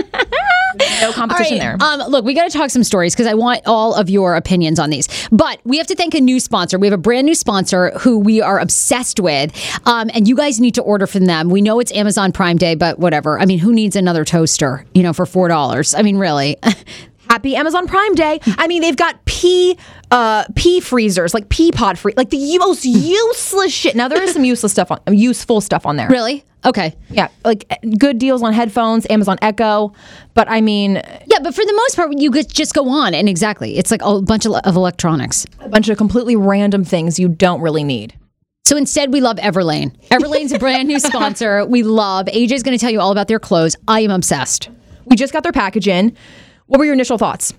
No competition right. there. Um, look, we got to talk some stories because I want all of your opinions on these. But we have to thank a new sponsor. We have a brand new sponsor who we are obsessed with, um, and you guys need to order from them. We know it's Amazon Prime Day, but whatever. I mean, who needs another toaster? You know, for four dollars. I mean, really. Happy Amazon Prime Day. I mean, they've got pea uh pea freezers, like pea pod free, like the most useless shit. Now there is some useless stuff on useful stuff on there. really? Okay. Yeah, like eh, good deals on headphones, Amazon Echo, but I mean, Yeah, but for the most part, you could just go on and exactly. It's like a bunch of, of electronics. a bunch of completely random things you don't really need. So instead, we love Everlane. Everlane's a brand new sponsor. We love. AJ's going to tell you all about their clothes. I am obsessed. We just got their package in. What were your initial thoughts?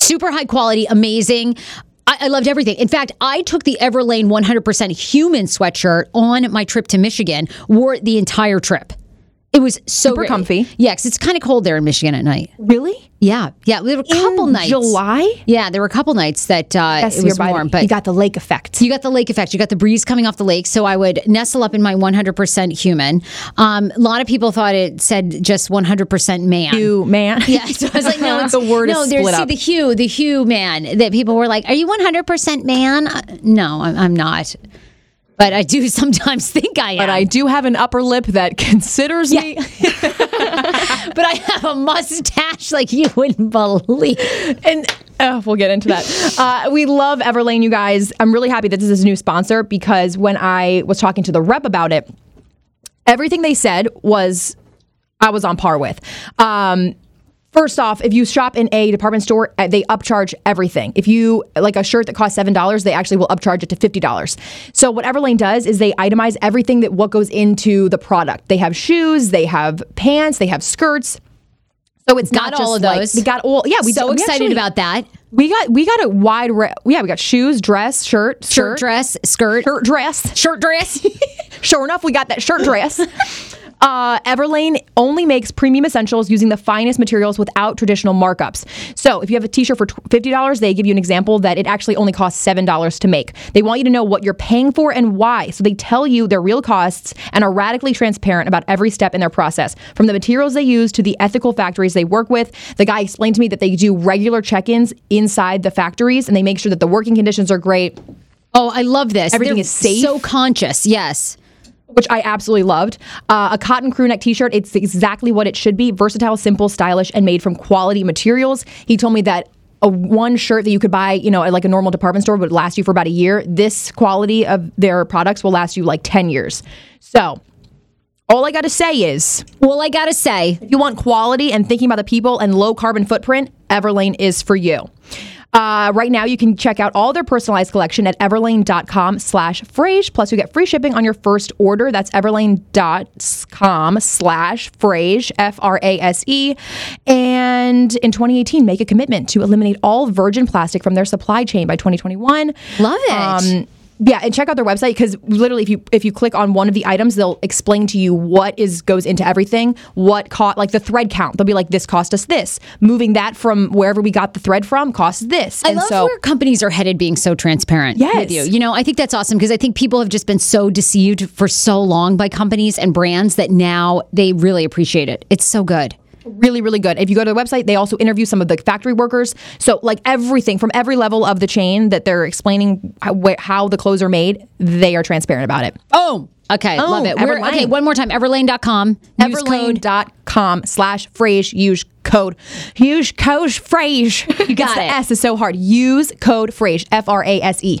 super high quality, amazing. I, I loved everything. In fact, I took the Everlane 100% human sweatshirt on my trip to Michigan, wore it the entire trip. It was so Super great. comfy. Yeah, because it's kind of cold there in Michigan at night. Really? Yeah, yeah. There were a couple In nights. July? Yeah, there were a couple nights that uh, Yes, it was warm, but you got the lake effect. you got the lake effect. You got the breeze coming off the lake. So I would nestle up in my 100% human. Um, a lot of people thought it said just 100% man. you man. Yeah, so I was like, no, it's the word no. is there's split see up. the hue, the hue man that people were like, "Are you 100 percent man?" Uh, No, I'm, I'm not, but I do sometimes think I am. But I do have an upper lip that considers me. but I have a mustache like you wouldn't believe. and uh, we'll get into that. Uh, we love Everlane, you guys. I'm really happy that this is a new sponsor because when I was talking to the rep about it, everything they said was I was on par with. Um, First off, if you shop in a department store, uh, they upcharge everything. If you like a shirt that costs seven dollars, they actually will upcharge it to fifty dollars. So what Everlane does is they itemize everything that what goes into the product. They have shoes, they have pants, they have skirts. So it's Got not all of like- those. they got all. Yeah, we so we excited actually- about that. we got we got a wide ra- yeah we got shoes, dress, shirt, Shirt, dress, skirt, shirt, dress. shirt, dress. Sure enough, we got that shirt dress. uh, Everlane only makes premium essentials using the finest materials without traditional markups. So if you have a t-shirt for $50, they give you an example that it actually only costs $7 to make. They want you to know what you're paying for and why. So they tell you their real costs and are radically transparent about every step in their process. From the materials they use to the ethical factories they work with. The guy explained to me that they do regular check-ins inside the factories and they make sure that the working conditions are great. Oh, I love this. Everything They're is safe. So conscious. Yes. Which I absolutely loved. Uh, a cotton crew neck t-shirt. It's exactly what it should be: versatile, simple, stylish, and made from quality materials. He told me that. A one shirt that you could buy, you know, at like a normal department store would last you for about a year. This quality of their products will last you like 10 years. So, all I got to say is all I gotta say, if you want quality and thinking about the people and low carbon footprint, Everlane is for you. Uh, right now, you can check out all their personalized collection at everlane.com slash frase. Plus, you get free shipping on your first order. That's everlane.com slash frase, F R A S E. And in 2018, make a commitment to eliminate all virgin plastic from their supply chain by 2021. love it. Um, yeah, and check out their website because literally, if you if you click on one of the items, they'll explain to you what is goes into everything. What cost, like the thread count. They'll be like, this cost us this. Moving that from wherever we got the thread from costs this. I and love so, where companies are headed being so transparent Yes. with you. You know, I think that's awesome because I think people have just been so deceived for so long by companies and brands that now they really appreciate it. It's so good. Really, really good. If you go to the website, they also interview some of the factory workers. So, like everything from every level of the chain that they're explaining how, how the clothes are made, they are transparent about it. Oh, okay. love it. We're- okay, one more time. Everlane.com. Everlane.com slash phrase. Use code. Use code phrase. You got the it. S is so hard. Use code phrase. F R A S E.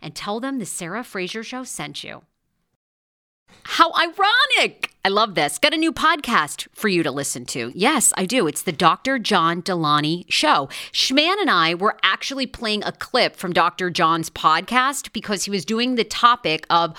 and tell them the Sarah Fraser Show sent you. How ironic! I love this. Got a new podcast for you to listen to. Yes, I do. It's the Dr. John Delaney Show. Schman and I were actually playing a clip from Dr. John's podcast because he was doing the topic of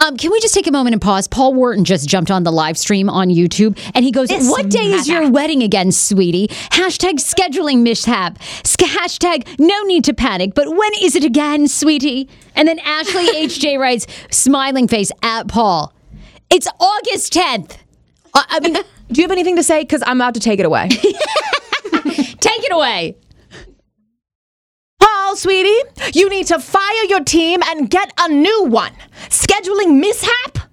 Um, can we just take a moment and pause? Paul Wharton just jumped on the live stream on YouTube and he goes, What day is your wedding again, sweetie? Hashtag scheduling mishap. Hashtag no need to panic, but when is it again, sweetie? And then Ashley HJ writes, smiling face at Paul. It's August 10th. Uh, I mean, Do you have anything to say? Because I'm about to take it away. take it away. Paul, sweetie, you need to fire your team and get a new one. Scheduling mishap?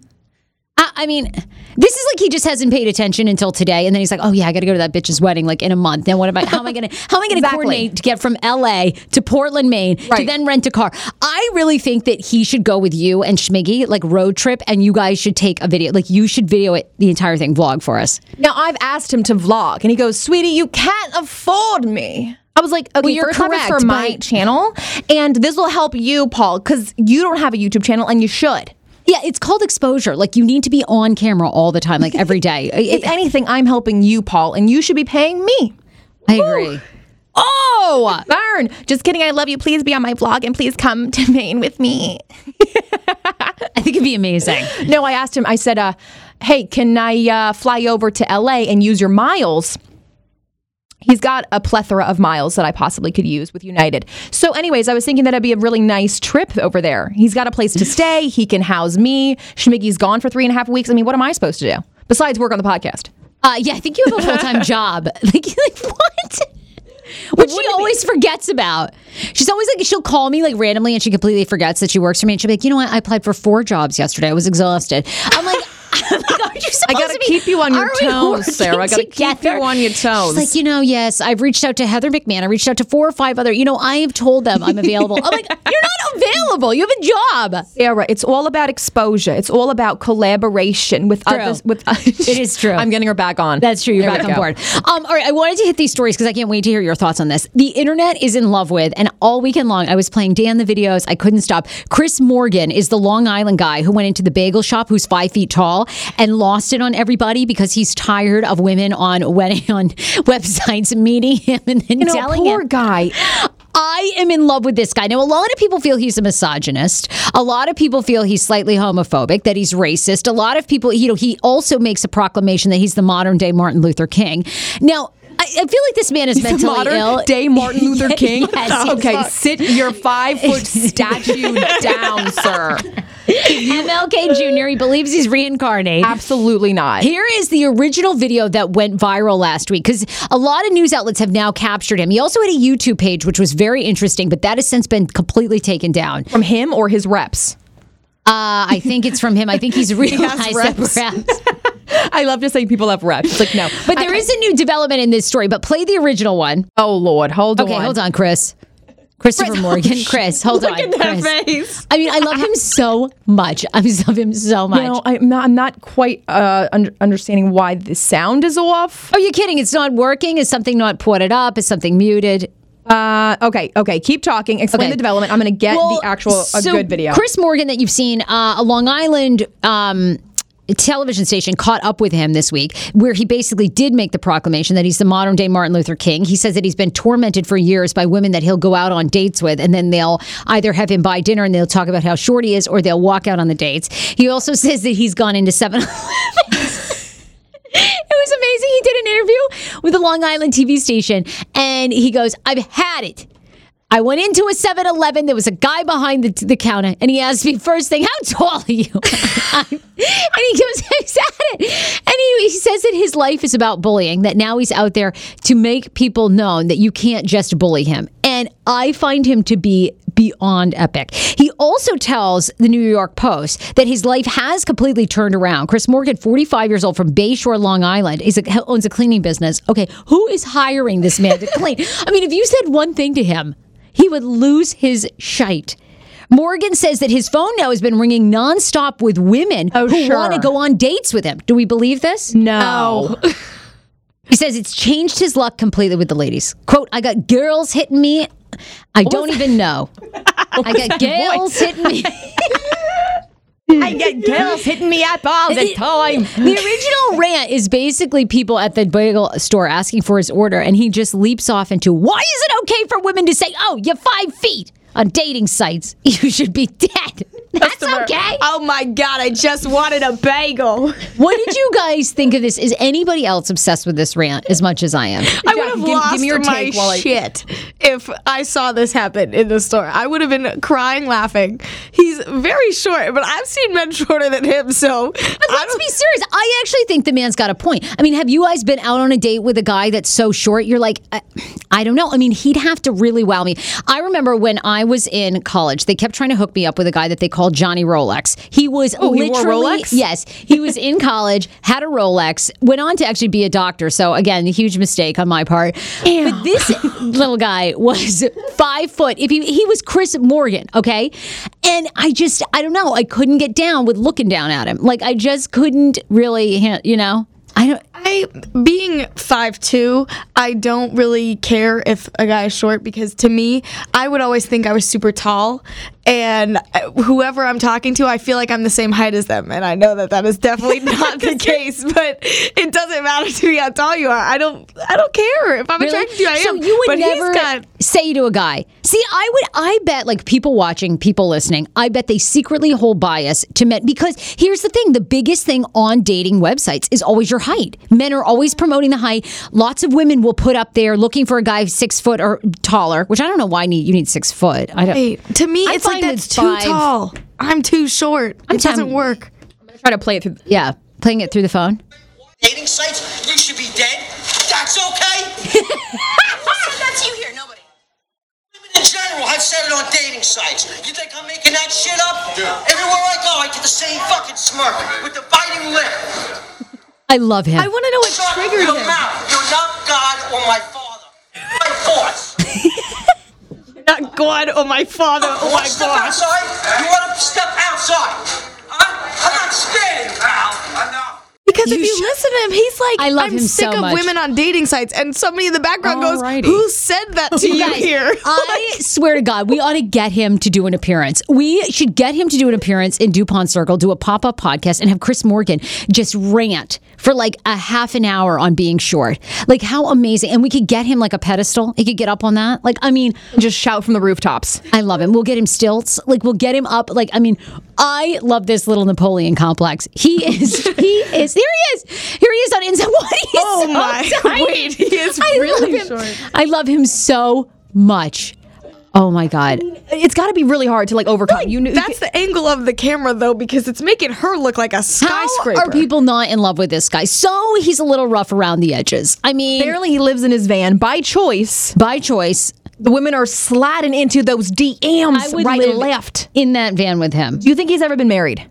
I, I mean, this is like he just hasn't paid attention until today, and then he's like, "Oh yeah, I got to go to that bitch's wedding like in a month." Then what am I? How am I gonna? How am I gonna Exactly. coordinate to get from L.A. to Portland, Maine, to then rent a car? I really think that he should go with you and Schmiggy, like road trip, and you guys should take a video. Like you should video it, the entire thing, vlog for us. Now, I've asked him to vlog, and he goes, Sweetie, you can't afford me. I was like, okay, you're first correct, for my but- channel, and this will help you, Paul, because you don't have a YouTube channel, and you should. Yeah, it's called exposure. Like you need to be on camera all the time, like every day. If anything, I'm helping you, Paul, and you should be paying me. I agree. Oh, Burn. Just kidding. I love you. Please be on my vlog and please come to Maine with me. I think it'd be amazing. No, I asked him, I said, uh, hey, can I uh, fly over to LA and use your miles? He's got a plethora of miles that I possibly could use with United. So, anyways, I was thinking that it'd be a really nice trip over there. He's got a place to stay. He can house me. Schmiggy's gone for three and a half weeks. I mean, what am I supposed to do besides work on the podcast? Uh, yeah, I think you have a full time job. Like, like what? Which she always forgets about. She's always like, she'll call me like randomly and she completely forgets that she works for me. And she'll be like, you know what? I applied for four jobs yesterday. I was exhausted. I'm like, like, aren't you supposed I gotta to be- keep you on your toes, Sarah. I gotta keep you on your toes. She's like, you know, yes, I've reached out to Heather McMahan. I reached out to four or five other, you know, I have told them I'm available. I'm like, you're not available. You have a job. Sarah, it's all about exposure. It's all about collaboration with True. others. With It is true. I'm getting her back on. That's true. You're There back on board. Um, all right. I wanted to hit these stories because I can't wait to hear your thoughts on this. The internet is in love with, and all weekend long, I was playing Dan the videos. I couldn't stop. Chris Morgan is the Long Island guy who went into the bagel shop, who's five feet tall, and lost it on everybody because he's tired of women on wedding on websites meeting him and then You know, telling poor him. guy. I am in love with this guy. Now, a lot of people feel he's a misogynist. A lot of people feel he's slightly homophobic, that he's racist. A lot of people, you know, he also makes a proclamation that he's the modern day Martin Luther King. Now, I, feel like this man is mentally modern ill. day Martin Luther King. Yes, okay, sit your five foot statue down, sir. MLK Jr. He believes he's reincarnated. Absolutely not. Here is the original video that went viral last week because a lot of news outlets have now captured him. He also had a YouTube page, which was very interesting, but that has since been completely taken down. From him or his reps. Uh, I think it's from him. I think he's realized that reps. perhaps. I love to say people have reps. It's like no, But there is a new development in this story. But play the original one. Oh Lord, hold Okay, on. Okay, hold on, Chris. Christopher Morgan. Chris, hold Look on. at that Chris. face. I mean, I love him so much. I love him so much. No, I'm not, I'm not quite uh, under, understanding why the sound is off. Are you kidding? It's not working. Is something not ported up? Is something muted? Uh, okay, okay, keep talking. Explain Okay. the development. I'm going to get Well, the actual a so good video. Chris Morgan, that you've seen, uh, a Long Island um, television station caught up with him this week, where he basically did make the proclamation that he's the modern day Martin Luther King. He says that he's been tormented for years by women that he'll go out on dates with, and then they'll either have him buy dinner and they'll talk about how short he is, or they'll walk out on the dates. He also says that he's gone into 7 It was amazing. He did an interview with a Long Island TV station, and he goes, "I've had it." I went into a 7 Eleven. There was a guy behind the, the counter, and he asked me first thing, How tall are you? and he goes, I've had it. And he, he says that his life is about bullying, that now he's out there to make people known that you can't just bully him. And I find him to be beyond epic. He also tells the New York Post that his life has completely turned around. Chris Morgan, 45 years old from Bayshore, Long Island, is a, owns a cleaning business. Okay, who is hiring this man to clean? I mean, if you said one thing to him, he would lose his shite. Morgan says that his phone now has been ringing nonstop with women Oh, who sure. want to go on dates with him. Do we believe this? No. Oh. He says it's changed his luck completely with the ladies. Quote, I got girls hitting me. I don't even know. I got girls hitting me. I get girls hitting me up all the time. The original rant is basically people at the bagel store asking for his order, and he just leaps off into, Why is it okay for women to say, Oh, you're five feet on dating sites? You should be dead. That's okay. Oh my god, I just wanted a bagel. What did you guys think of this? Is anybody else obsessed with this rant as much as I am? I would have give- give lost me your my take while I- shit if I saw this happen in the store. I would have been crying, laughing. He's very short, but I've seen men shorter than him, so But let's be serious. I actually think the man's got a point. I mean, have you guys been out on a date with a guy that's so short? You're like, I, I don't know. I mean, he'd have to really wow me. I remember when I was in college, they kept trying to hook me up with a guy that they called Johnny Rolex. He was Oh, he literally Rolex? yes, he was in college, had a Rolex, went on to actually be a doctor. So again, a huge mistake on my part. But this little guy was five foot. If he he was Chris Morgan, okay, and I just I don't know. I couldn't get down with looking down at him. Like I just couldn't really, you know. I don't. I being five two, I don't really care if a guy is short because to me, I would always think I was super tall, and uh, whoever I'm talking to, I feel like I'm the same height as them, and I know that that is definitely not the case. But it doesn't matter to me how tall you are. I don't. I don't care if I'm Really? attracted to you. I so am. you would but never got, say to a guy, "See, I would. I bet, like people watching, people listening, I bet they secretly hold bias to men because here's the thing: the biggest thing on dating websites is always your height. Men are always promoting the height. Lots of women will put up there looking for a guy six foot or taller, which I don't know why you need six foot. I don't. To me, I'm it's like fine that's with too five. tall. I'm too short. it doesn't fine- work. Try to play it through. Yeah, playing it through the phone. dating sites, you should be dead. That's okay. That's you here, nobody. Women in general have said it on dating sites. You think I'm making that shit up? Everywhere I go, I get the same fucking smirk with the biting lip. I love him. I want to know what Shut triggered your him. mouth. You're not God or my father. My boss. Not God or my father or my step boss. outside. You want to step outside? Huh? I'm not scared of you, pal. Because if you listen to him, he's like, I love I'm him sick so of much. women on dating sites, and somebody in the background Alrighty. goes, "Who said that to you, guys, here?" I swear to God, we ought to get him to do an appearance. We should get him to do an appearance in DuPont Circle, do a pop up podcast, and have Chris Morgan just rant for like a half an hour on being short. Like, how amazing. And we could get him like a pedestal. He could get up on that. Like, I mean, Just shout from the rooftops. I love him. We'll get him stilts. Like, we'll get him up. Like, I mean, I love this little Napoleon complex. He is, he is, here he is. Here he is on Inside. What? He's Oh so my- tiny. wait, he is I really love him. short. I love him so much. Oh my God. It's got to be really hard to like overcome. You knew That's the angle of the camera, though, because it's making her look like a skyscraper. How are people not in love with this guy? So he's a little rough around the edges. I mean, Apparently, he lives in his van by choice. by choice. The women are sliding into those DMs right and left. in that van with him. Do you think he's ever been married?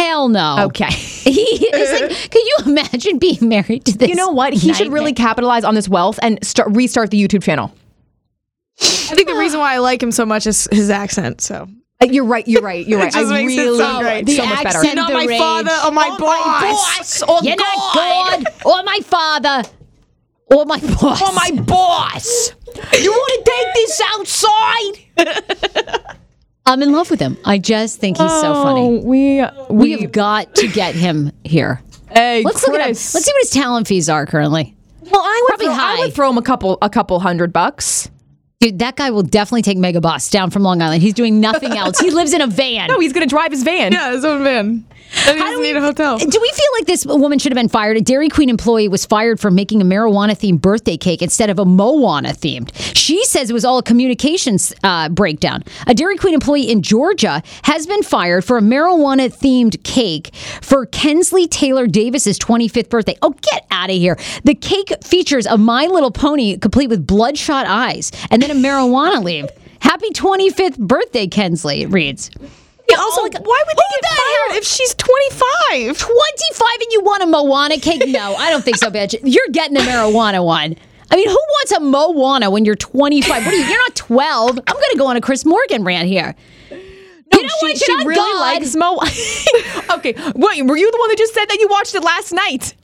Hell no. Okay. He is like, can you imagine being married to this? You know what? He should really capitalize on this wealth and start restart the YouTube channel. I think the reason why I like him so much is his accent. So Uh, You're right. You're right. You're right. just I makes it really so great. so The much better. accent- you're not the my rage. father or my Oh, boss. my boss. You're not God or my father or my boss. Oh my boss! You want to take this outside? I'm in love with him. I just think he's so oh, funny. Oh, we We have got to get him here. Hey, Let's look at him. Let's see what his talent fees are currently. Well, I would Probably throw, I would throw him a couple a couple hundred bucks. Dude, that guy will definitely take Megabus down from Long Island. He's doing nothing else. He lives in a van. No, he's gonna drive his van. Yeah, his own van. They just need a hotel. Do we feel like this woman should have been fired? A Dairy Queen employee was fired for making a marijuana themed birthday cake instead of a Moana themed. She says it was all a communications uh, breakdown. A Dairy Queen employee in Georgia has been fired for a marijuana themed cake for Kensley Taylor Davis's 25th birthday. Oh, get out of here. The cake features a My Little Pony complete with bloodshot eyes and then a marijuana leaf. Happy 25th birthday, Kensley, it reads. Also, like, why would they get the hell- if she's 25? 25 and you want a Moana cake? No, I don't think so, bitch. You're getting the marijuana one. I mean, who wants a Moana when you're 25? What are you? You're not 12. I'm going to go on a Chris Morgan rant here. you know she, what? she really God. likes Mo. okay, wait, were you the one that just said that you watched it last night?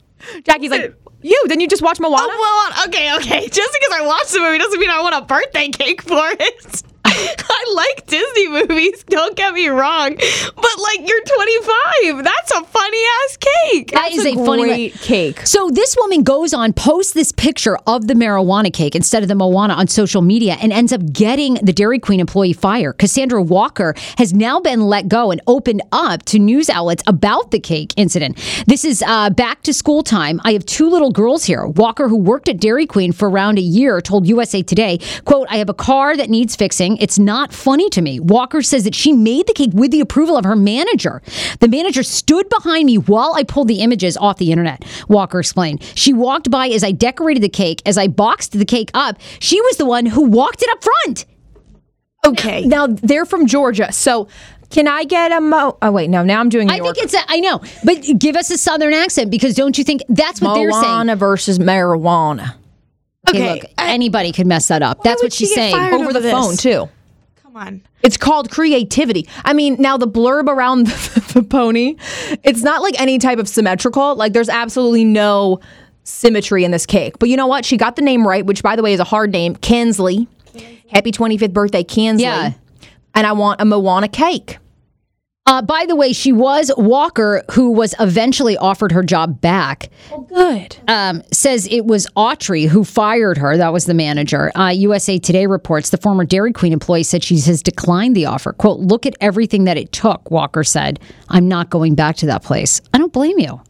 Jackie's like, you? Didn't you just watch Moana? Oh, okay, okay. Just because I watched the movie doesn't mean I want a birthday cake for it. I like Disney movies, don't get me wrong. But like you're 25. That's a funny ass cake. That is a, funny great cake. So this woman goes on, posts this picture of the marijuana cake instead of the Moana on social media, and ends up getting the Dairy Queen employee fired. Cassandra Walker has now been let go and opened up to news outlets about the cake incident. This is uh, back to school time. I have two little girls here. Walker, who worked at Dairy Queen for around a year, told USA Today, "quote I have a car that needs fixing. It's not funny to me." Walker says that she made the cake with the approval of her manager. The manager stood behind me while I pulled the images off the internet. Walker explained. She walked by as I decorated the cake. As I boxed the cake up, she was the one who walked it up front. Okay. Now they're from Georgia, so can I get a mo? Oh wait, no. Now I'm doing. New I York. think it's a, I know, but give us a southern accent because don't you think that's what they're saying? Moana versus marijuana Okay, look, anybody could mess that up. That's what she's she saying. fired over the this. phone too. Come on. It's called creativity. I mean, now the blurb around the, the pony, it's not like any type of symmetrical. Like there's absolutely no symmetry in this cake. But you know what? She got the name right, which by the way is a hard name, Kensley. Happy 25th birthday, Kensley. Yeah. And I want a Moana cake. Uh, by the way, she was Walker, who was eventually offered her job back. Good. um, says it was Autry who fired her. That was the manager. Uh, USA Today reports the former Dairy Queen employee said she has declined the offer. "Quote: Look at everything that it took." Walker said, "I'm not going back to that place." I don't blame you.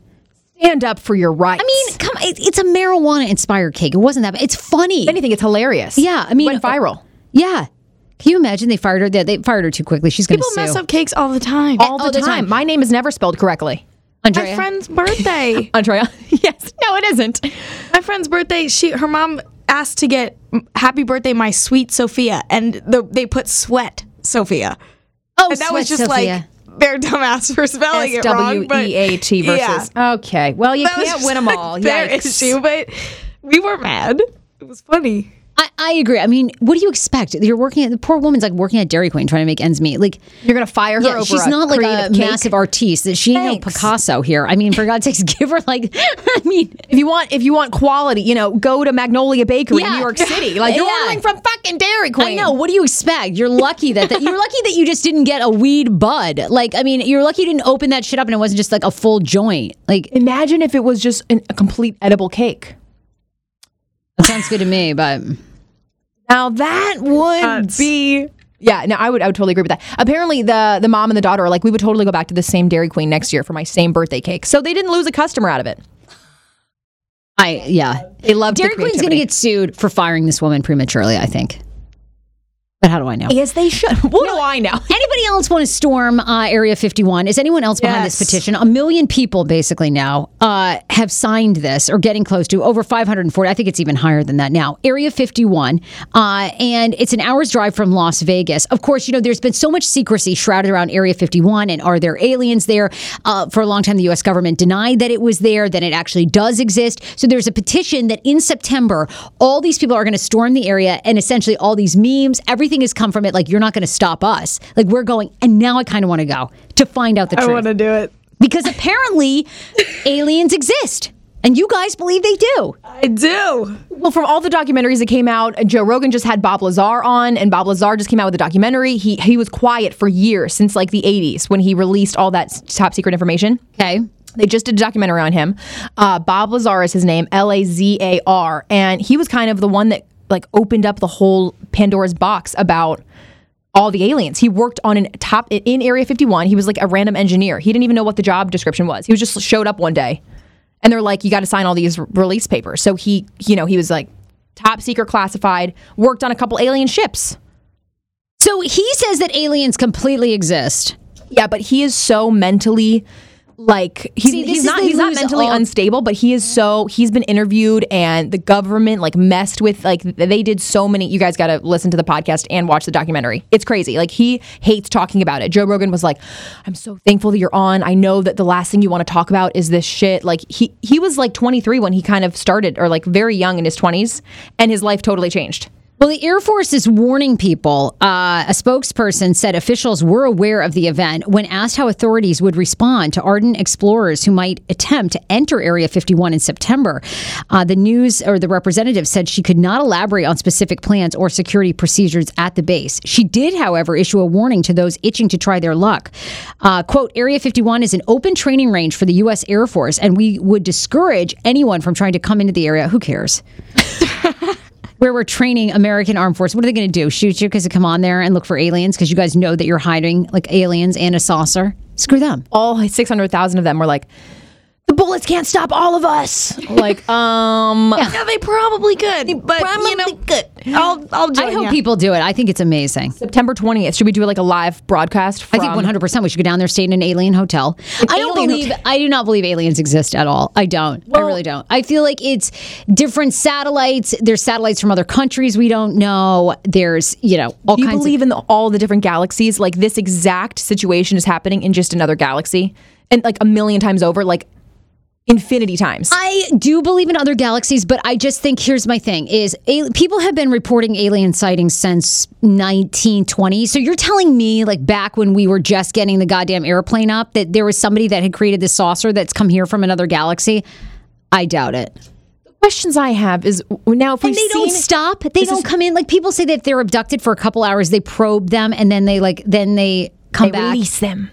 Stand up for your rights. I mean, come, it, it's a marijuana inspired cake. It wasn't that. bad. It's funny. anything, it's hilarious. Yeah, I mean, went viral. Yeah. Can you imagine they fired her? They, they fired her too quickly. She's going to People sue. mess up cakes all the time. All the all the time. time. My name is never spelled correctly. Andrea? My friend's birthday. Andrea. yes. No, it isn't. My friend's birthday. She her mom asked to get "Happy Birthday, my sweet Sophia," and the, they put "Sweat Sophia," oh, and that was just Sophia. like their dumbass for spelling S it wrong. W but- E A T versus. Okay. Well, you That can't just, win them like, all. Their Yikes. issue, but we were mad. It was funny. I, I agree. I mean, what do you expect? You're working at the poor woman's like working at Dairy Queen trying to make ends meet. Like, You're gonna fire her yeah, over she's not like a cake? massive artiste. That She ain't no Picasso here. I mean, for God's sakes, give her like. I mean, If you want, if you want quality, you know, go to Magnolia Bakery in New York City. Like you're Yeah. ordering from fucking Dairy Queen. I know. What do you expect? You're lucky that, that you're lucky that you just didn't get a weed bud. Like, I mean, you're lucky you didn't open that shit up and it wasn't just like a full joint. Like, Imagine if it was just an, a complete edible cake. That sounds good to me, but. Now that would Nuts. be. Yeah, no, I would, I would totally agree with that. Apparently, the the mom and the daughter are like, we would totally go back to the same Dairy Queen next year for my same birthday cake. So they didn't lose a customer out of it. I yeah. They loved the Dairy Queen's going to get sued for firing this woman prematurely. I think. But how do I know? Yes, they should. What do I know? Anybody else want to storm uh, Area 51? Is anyone else behind this petition? A million people basically now uh, have signed this or getting close to over 540. I think it's even higher than that now. Area 51. Uh, and it's an hour's drive from Las Vegas. Of course, you know, there's been so much secrecy shrouded around Area 51 and are there aliens there? Uh, for a long time, the U.S. government denied that it was there, that it actually does exist. So there's a petition that in September, all these people are going to storm the area and essentially all these memes, everything has come from it. Like, you're not going to stop us. Like, we're going. And now I kind of want to go to find out the truth. I truth. want to do it. because apparently aliens exist. And you guys believe they do. I do. Well, from all the documentaries that came out, Joe Rogan just had Bob Lazar on, and Bob Lazar just came out with a documentary. He he was quiet for years since like the '80s when he released all that top secret information. Okay. They just did a documentary on him. Uh, Bob Lazar is his name, L A Z A R, and he was kind of the one that like opened up the whole Pandora's box about all the aliens. He worked on an top in Area 51. He was like a random engineer. He didn't even know what the job description was. He was just showed up one day, and they're like, "You got to sign all these release papers." So he, you know, he was like top secret classified. Worked on a couple alien ships. So he says that aliens completely exist. Yeah, but he is so mentally like he's, See, he's not he's not mentally all- unstable, but he is so he's been interviewed and the government like messed with like they did so many you guys got to listen to the podcast and watch the documentary. It's crazy. Like he hates talking about it. Joe Rogan was like, "I'm so thankful that you're on. I know that the last thing you want to talk about is this shit." Like he he was like 23 when he kind of started or like very young in his 20s and his life totally changed. Well, the Air Force is warning people. Uh, a spokesperson said officials were aware of the event when asked how authorities would respond to ardent explorers who might attempt to enter Area 51 in September. Uh, the news or the representative said she could not elaborate on specific plans or security procedures at the base. She did, however, issue a warning to those itching to try their luck. Uh, quote, Area 51 is an open training range for the U.S. Air Force, and we would discourage anyone from trying to come into the area. Who cares? where we're training American armed force. What are they going to do? Shoot you because they come on there and look for aliens because you guys know that you're hiding like aliens and a saucer? Screw them. All 600,000 of them were like, "The bullets can't stop all of us." Like, um Yeah, they probably could, but you know, good. I'll I'll join I hope ya. people do it. I think it's amazing. September 20th. Should we do like a live broadcast? I think 100% we should go down there, stay in an alien hotel. I don't alien believe, I do not believe aliens exist at all. I don't. I really don't. I feel like it's different satellites. There's satellites from other countries we don't know. There's, you know, all Do you believe of. in the, all the different galaxies? Like this exact situation is happening in just another galaxy, and like a million times over, like infinity times. I do believe in other galaxies, but I just think here's my thing: is a, people have been reporting alien sightings since 1920. So you're telling me, like back when we were just getting the goddamn airplane up, that there was somebody that had created this saucer that's come here from another galaxy? I doubt it. The questions I have is now if we've they don't stop. They don't come in. Like people say that if they're abducted for a couple hours, they probe them and then they like then they come they back. release them.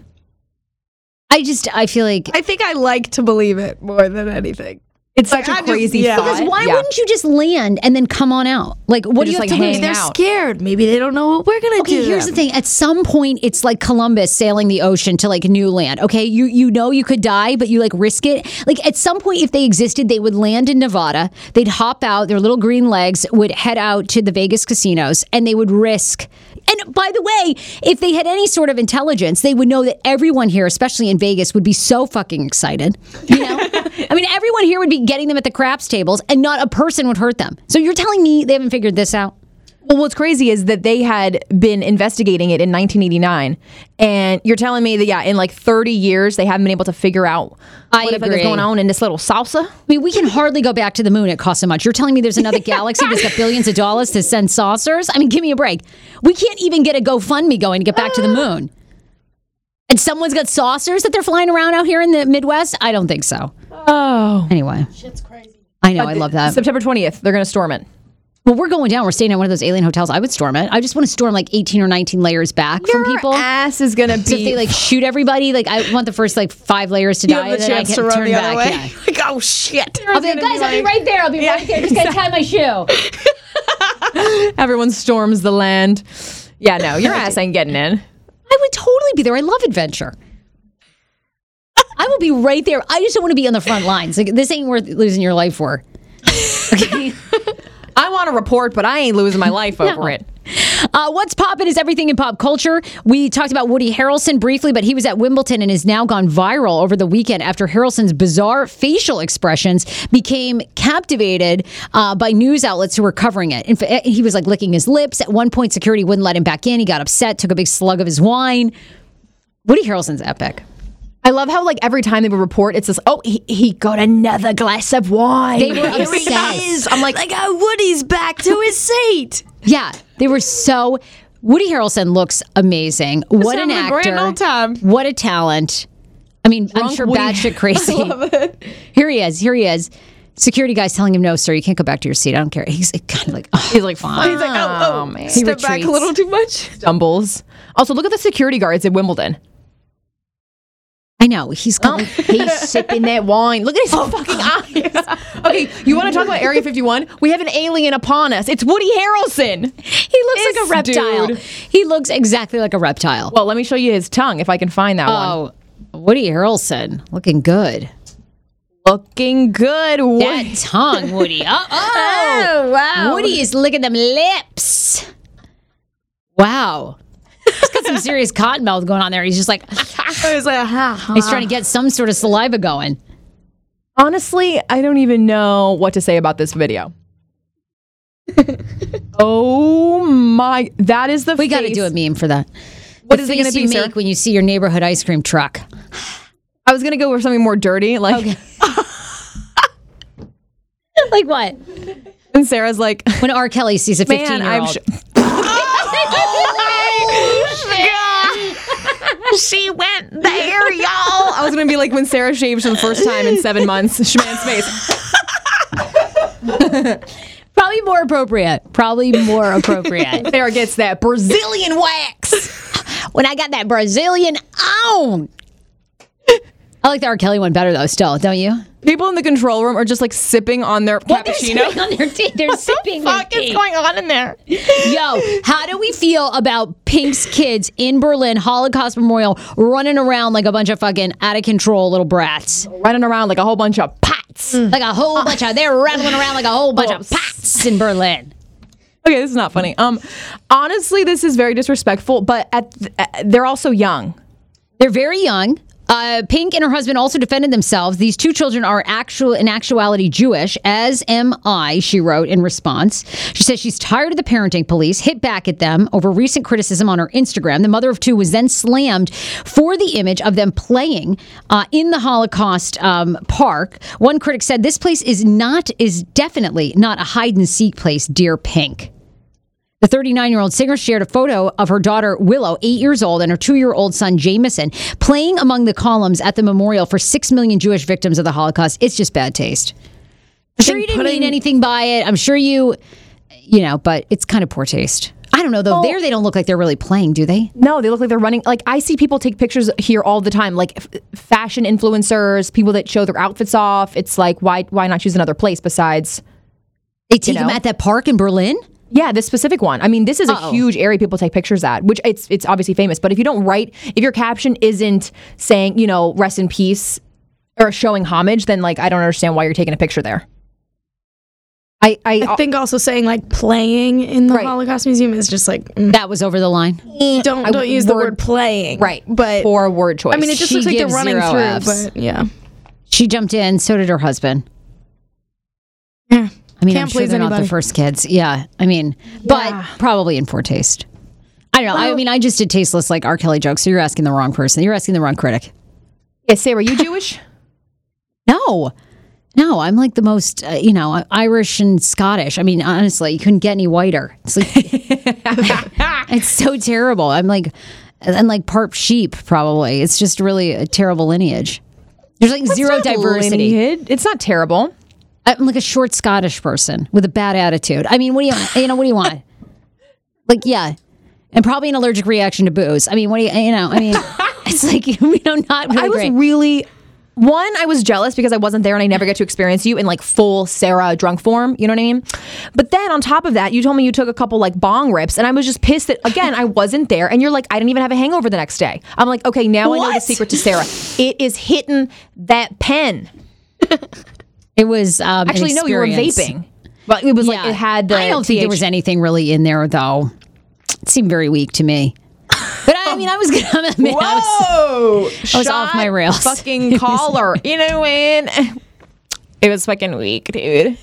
I just I feel like I think I like to believe it more than anything. It's such I a just- crazy yeah. thought. because why Yeah. wouldn't you just land and then come on out? Like what do you have like, to hang lose? out. They're scared. Maybe they don't know what we're gonna do. Okay, do. here's to the thing. At some point, it's like Columbus sailing the ocean to like new land. Okay, you you know you could die, but you like risk it. Like at some point, if they existed, they would land in Nevada. They'd hop out. Their little green legs would head out to the Vegas casinos, and they would risk. And by the way, if they had any sort of intelligence, they would know that everyone here, especially in Vegas, would be so fucking excited. You know, I mean, everyone here would be getting them at the craps tables, and not a person would hurt them. So you're telling me they haven't figured this out? Well, what's crazy is that they had been investigating it in 1989, and you're telling me that yeah, in like 30 years they haven't been able to figure out I what the is agree. going on in this little salsa. I mean, we can hardly go back to the moon. It costs so much. You're telling me there's another galaxy that's got billions of dollars to send saucers? I mean, give me a break. We can't even get a GoFundMe going to get back to the uh. moon. And someone's got saucers that they're flying around out here in the Midwest? I don't think so. Oh, Anyway. Shit's crazy. I know. I love that. September 20th, they're gonna storm it. Well, we're going down. We're staying at one of those alien hotels. I would storm it. I just want to storm like 18 or 19 layers back from people. Your ass is gonna be So if they like shoot everybody, like I want the first like five layers to You die, have the then I can to turn the back. Yeah. Like, oh shit! I'll be like, guys, I'll be right there. I'll be right there. Just gotta tie my shoe. everyone storms the land. Yeah, no, your ass ain't getting in. I would totally be there. I love adventure. I will be right there. I just don't want to be on the front lines. Like this ain't worth losing your life for. Okay. I want to report, but I ain't losing my life over it. Uh, what's poppin' is everything in pop culture. We talked about Woody Harrelson briefly, but he was at Wimbledon and has now gone viral over the weekend after Harrelson's bizarre facial expressions became captivated uh, by news outlets who were covering it. In he was like licking his lips. At one point, security wouldn't let him back in. He got upset, took a big slug of his wine. Woody Harrelson's epic. I love how like every time they would report, it's this. Oh, he, he got another glass of wine. They were he obsessed. is. I'm like, Like, oh, Woody's back to his seat. Yeah, they were so. Woody Harrelson looks amazing. What an having actor! grand old time. What a talent! I mean, I'm sure Woody. batshit crazy. Here he is. Here he is. Security guy's telling him, "No, sir, you can't go back to your seat. I don't care." He's kind of like, oh, he's like, fine. He's like, oh, oh, man. step back a little too much. stumbles. Also, look at the security guards at Wimbledon. I know he's got. like- He's sipping that wine. Look at his fucking eyes. Okay, you want to talk about Area 51? We have an alien upon us. It's Woody Harrelson. he looks like a reptile. dude. He looks exactly like a reptile. Well, let me show you his tongue if I can find that one. oh, Woody Harrelson looking good. Looking good. Woody. That tongue, Woody. Uh oh. wow. Woody is licking them lips. Wow. He's got some serious cotton mouth going on there. He's just like, was like, he's trying to get some sort of saliva going. Honestly, I don't even know what to say about this video. oh my! That is the. We got to do a meme for that. What the is it gonna be, you Sarah? make when you see your neighborhood ice cream truck? I was gonna go with something more dirty, like. Like what? And Sarah's like, When R. Kelly sees a fifteen-year-old. Sh- she went there, y'all. I was gonna be like when Sarah shaves for the first time in seven months. Schman's face. Probably more appropriate. Probably more appropriate. Sarah gets that Brazilian wax. when I got that Brazilian on. I like the R. Kelly one better though. Still, don't you? People in the control room are just like sipping on their What they're sipping on their tea. They're sipping their Fuck is going on in there? Yo, how do we feel about Pink's kids in Berlin Holocaust Memorial running around like a bunch of fucking out of control little brats? Running around like a whole bunch of pots. Like a whole bunch of they're rattling around like a whole bunch of pots in Berlin. Okay, this is not funny. Um, honestly, this is very disrespectful. But at th- uh, they're also young. They're very young. Uh, Pink and her husband also defended themselves. These two children are actual, in actuality, Jewish, as am I, she wrote in response. She says she's tired of the parenting police, hit back at them over recent criticism on her Instagram. The mother of two was then slammed for the image of them playing uh, in the Holocaust um, park. One critic said, This place is not, is definitely not a hide and seek place, dear Pink. The 39 year old singer shared a photo of her daughter Willow, eight years old, and her two year old son Jameson playing among the columns at the memorial for six million Jewish victims of the Holocaust. It's just bad taste. I'm sure you didn't mean anything by it. I'm sure you, you know, but it's kind of poor taste. I don't know though. there, they don't look like they're really playing, do they? No, they look like they're running. Like I see people take pictures here all the time, like f- fashion influencers, people that show their outfits off. It's like why why not choose another place besides? They take them know? at that park in Berlin. Yeah, this specific one. I mean, this is a Uh-oh. huge area people take pictures at, which it's it's obviously famous. But if you don't write, if your caption isn't saying you know rest in peace or showing homage, then like I don't understand why you're taking a picture there. I I, I think also saying like playing in the Right. Holocaust Museum is just like mm, That was over the line. don't I don't use the word- word playing. right, But for a word choice. I mean, it just She looks like they're running zero through. Fs. But yeah, She jumped in. So did her husband. yeah. I mean, I'm sure they're not the first kids. Yeah. I mean, but probably in poor taste. I don't know. I mean, I just did tasteless like R. Kelly jokes. So you're asking the wrong person. You're asking the wrong critic. yeah, Sarah, you Jewish? No. No, I'm like the most, uh, you know, Irish and Scottish. I mean, honestly, you couldn't get any whiter. It's like, it's so terrible. I'm like, and like part sheep, probably. It's just really a terrible lineage. There's like zero diversity. lineage. It's not terrible. I'm like a short Scottish person with a bad attitude. I mean, what do you, you know, what do you want? like, yeah. And probably an allergic reaction to booze. I mean, what do you, you know, I mean, it's like, you know, not really I was great. really one, I was jealous because I wasn't there and I never get to experience you in like full Sarah drunk form. You know what I mean? But then on top of that, you told me you took a couple like bong rips, and I was just pissed that again I wasn't there. And you're like, I didn't even have a hangover the next day. I'm like, okay, now I know the secret to Sarah. It is hitting that pen. It was um, Actually, no, you were vaping. But it was like it had the. I don't think there was anything really in there though. It seemed very weak to me. But I mean, I was gonna. I mean, I was, Whoa! I was off my rails. Fucking collar. you know when? It was fucking weak, dude.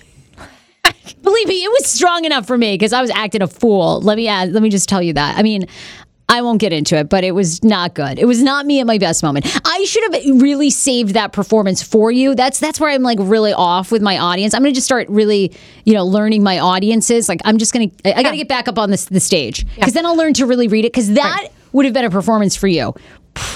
believe me, it was strong enough for me because I was acting a fool. Let me add, let me just tell you that. I mean. I won't get into it, but it was not good. It was not me at my best moment. I should have really saved that performance for you. That's that's where I'm like really off with my audience. I'm gonna just start really, you know, learning my audiences. Like I'm just gonna, I, I gotta get back up on this the stage because then I'll learn to really read it. Because that would have been a performance for you.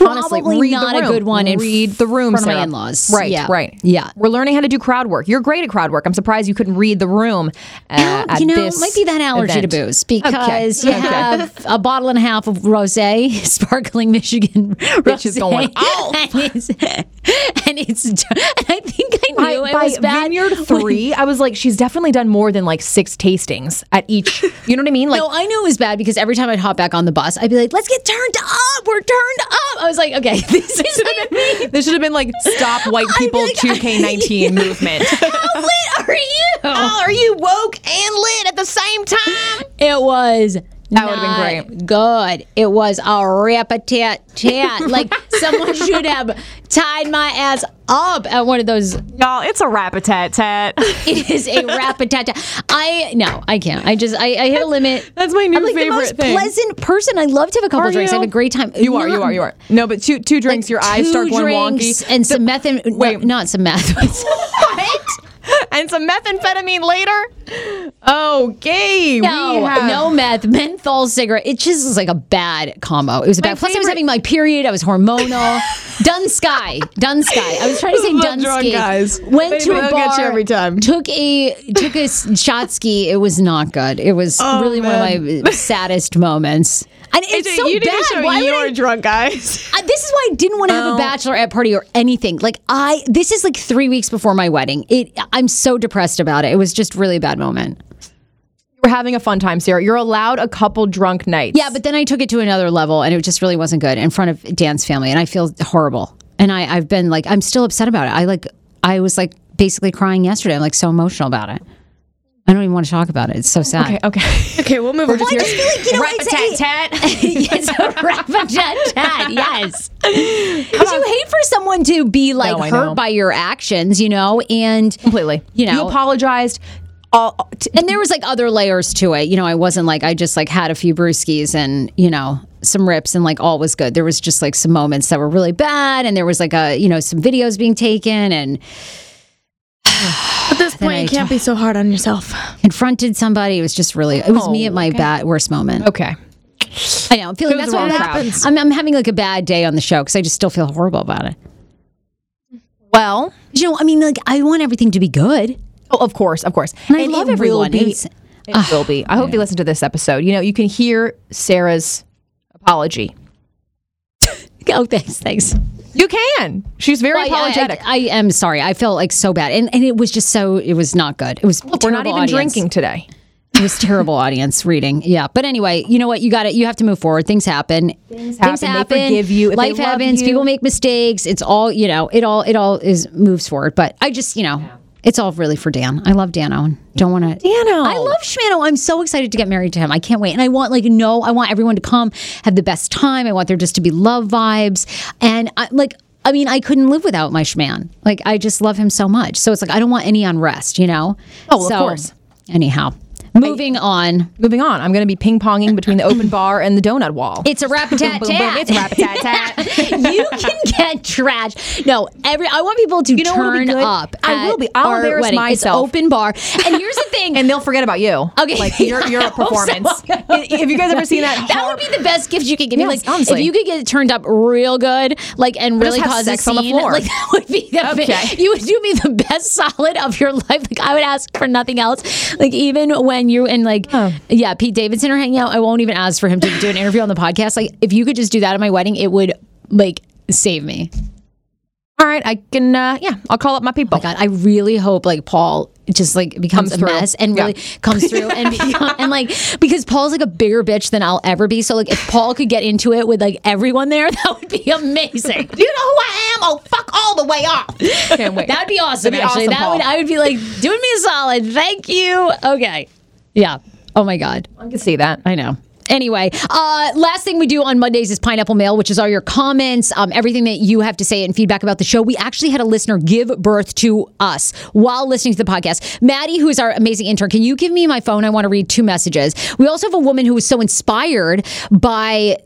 Honestly, Probably read not the a good one in read the room, front of my Sarah. in-laws. Right, Yeah. right. Yeah. We're learning how to do crowd work. You're great at crowd work. I'm surprised you couldn't read the room. Uh, at you know, this it might be that allergy event. to booze because you Okay. have a bottle and a half of rosé, sparkling Michigan rosé. is going off. and it's, and it's. And I think I knew it by was bad. Vineyard when- Three, I was like, she's definitely done more than like six tastings at each. You know what I mean? Like, no, I knew it was bad because every time I'd hop back on the bus, I'd be like, "Let's get turned up. We're turned up." I was like, "Okay, this is this should have been like stop white people like, 2K19 movement. How lit are you?" Oh, are you woke and lit at the same time? It was. That would've been great. Good. It was a rip a tat tat. like someone should have tied my ass up at one of those. Y'all, it's a rap a tat tat. It is a rap a tat tat. I no, I can't. I just I, I hit a limit. That's my new I'm like the favorite most thing. pleasant person. I love to have a couple Are drinks. I have a great time. You are, you are, you are. No, but two two drinks, your eyes start going drinks wonky. and some meth. And, Wait. no, not some meth. what? and some methamphetamine later. Okay. No, we have- no meth, menthol cigarette. It just was like a bad combo. It was bad. Plus, I was having my period. I was hormonal. Dunsky. Dunsky. I was trying to say The Dun drunk ski. guys. Went to a bar. get you every time. Took a took a shot ski. It was not good. It was oh, really one of my saddest moments. And it's so you need bad. to show Why your I- drunk guys. uh, this is why I didn't want to have a bachelorette party or anything. Like I, this is like three weeks before my wedding. It, I'm so depressed about it. It was just really a bad moment. We're having a fun time, Sarah. You're allowed a couple drunk nights. Yeah, but then I took it to another level, and it just really wasn't good in front of Dan's family, and I feel horrible. And I, I've been like, I'm still upset about it. I like, I was like basically crying yesterday. I'm like so emotional about it. I don't even want to talk about it. It's so sad. Okay, okay. okay, we'll move on. Well, I just feel like you know, it's a- tat. yes, a rap-a-tat-tat, yes. Because you hate for someone to be like No, hurt know. by your actions, you know, and Completely. You know- you apologized. All, t- and there was like other layers to it. You know, I wasn't like I just like had a few brewskis and you know some rips and like all was good. There was just like some moments that were really bad, and there was like a you know some videos being taken and At this point, you can't be so hard on yourself. confronted somebody. It was just really it was me oh, at my bad worst moment. okay. I know. I'm feeling that's what wrong crowd. happens. I'm, I'm having like a bad day on the show because I just still feel horrible about it. Well, You know, I mean, like I want everything to be good. oh, of course, of course. And I love it everyone. Will be, It's- it will be. I hope you listen to this episode. You know, you can hear Sarah's apology. Oh, thanks, thanks. You can. She's very Well, apologetic. I, I, am sorry. I felt like so bad, and and it was just so. It was not good. It was. We're not even audience. drinking today. It was terrible audience reading. Yeah, but anyway, you know what? You got it. You have to move forward. Things happen. Things happen. They forgive you. If Life happens. you- People make mistakes. It's all you know. It all. It all is moves forward. But I just you know. It's all really for Dan. I love Dan and don't want to. Dano. I love Shmano. I'm so excited to get married to him. I can't wait. And I want like no, I want everyone to come, have the best time. I want there just to be love vibes. And I, like, I mean, I couldn't live without my Shman. Like, I just love him so much. So it's like I don't want any unrest, you know. Oh, of So, course. Anyhow, moving on. Moving on. I'm going to be ping ponging between the open bar and the donut wall. It's a rap tat boom. It's a rap-a-tat-tat. you can get trash. No, every I want people to You know turn up. I will be. I'll embarrass wedding. myself. It's open bar. And here's the thing. and they'll forget about you. Okay. Like your your I hope so. performance. Have you guys ever seen that? That would be the best gift you could give me. Yes, Like honestly. if you could get it turned up real good, like and really cause sex on the floor. like that would be the Okay. you would do me the best solid of your life. Like I would ask for nothing else. Like even when you're in like yeah, Pete Davidson are hanging out, I won't even ask for him to do an interview on the podcast. Like if you could just do that at my wedding, it would like save me. All right, I can. Uh, yeah, I'll call up my people. God, I really hope like Paul just like becomes Comes a through. mess and really Yeah. comes through and become, and like because Paul's like a bigger bitch than I'll ever be. So like if Paul could get into it with like everyone there, that would be amazing. You know who I am? Oh, fuck all the way off. Can't wait. That'd be awesome. That'd be actually, awesome, that Paul. would I would be like doing me a solid. Thank you. Okay. Yeah. Oh my God. I can see that. I know. Anyway, uh, last thing we do on Mondays is Pineapple Mail, which is all your comments, um, everything that you have to say and feedback about the show. We actually had a listener give birth to us while listening to the podcast. Maddie, who is our amazing intern, can you give me my phone? I want to read two messages. We also have a woman who was so inspired by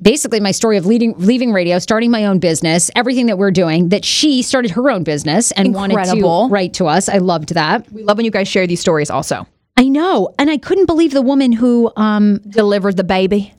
basically my story of leading, leaving radio, starting my own business, everything that we're doing, that she started her own business and wanted to write to us. I loved that. We love when you guys share these stories. Also, I know. And I couldn't believe the woman who um, delivered the baby.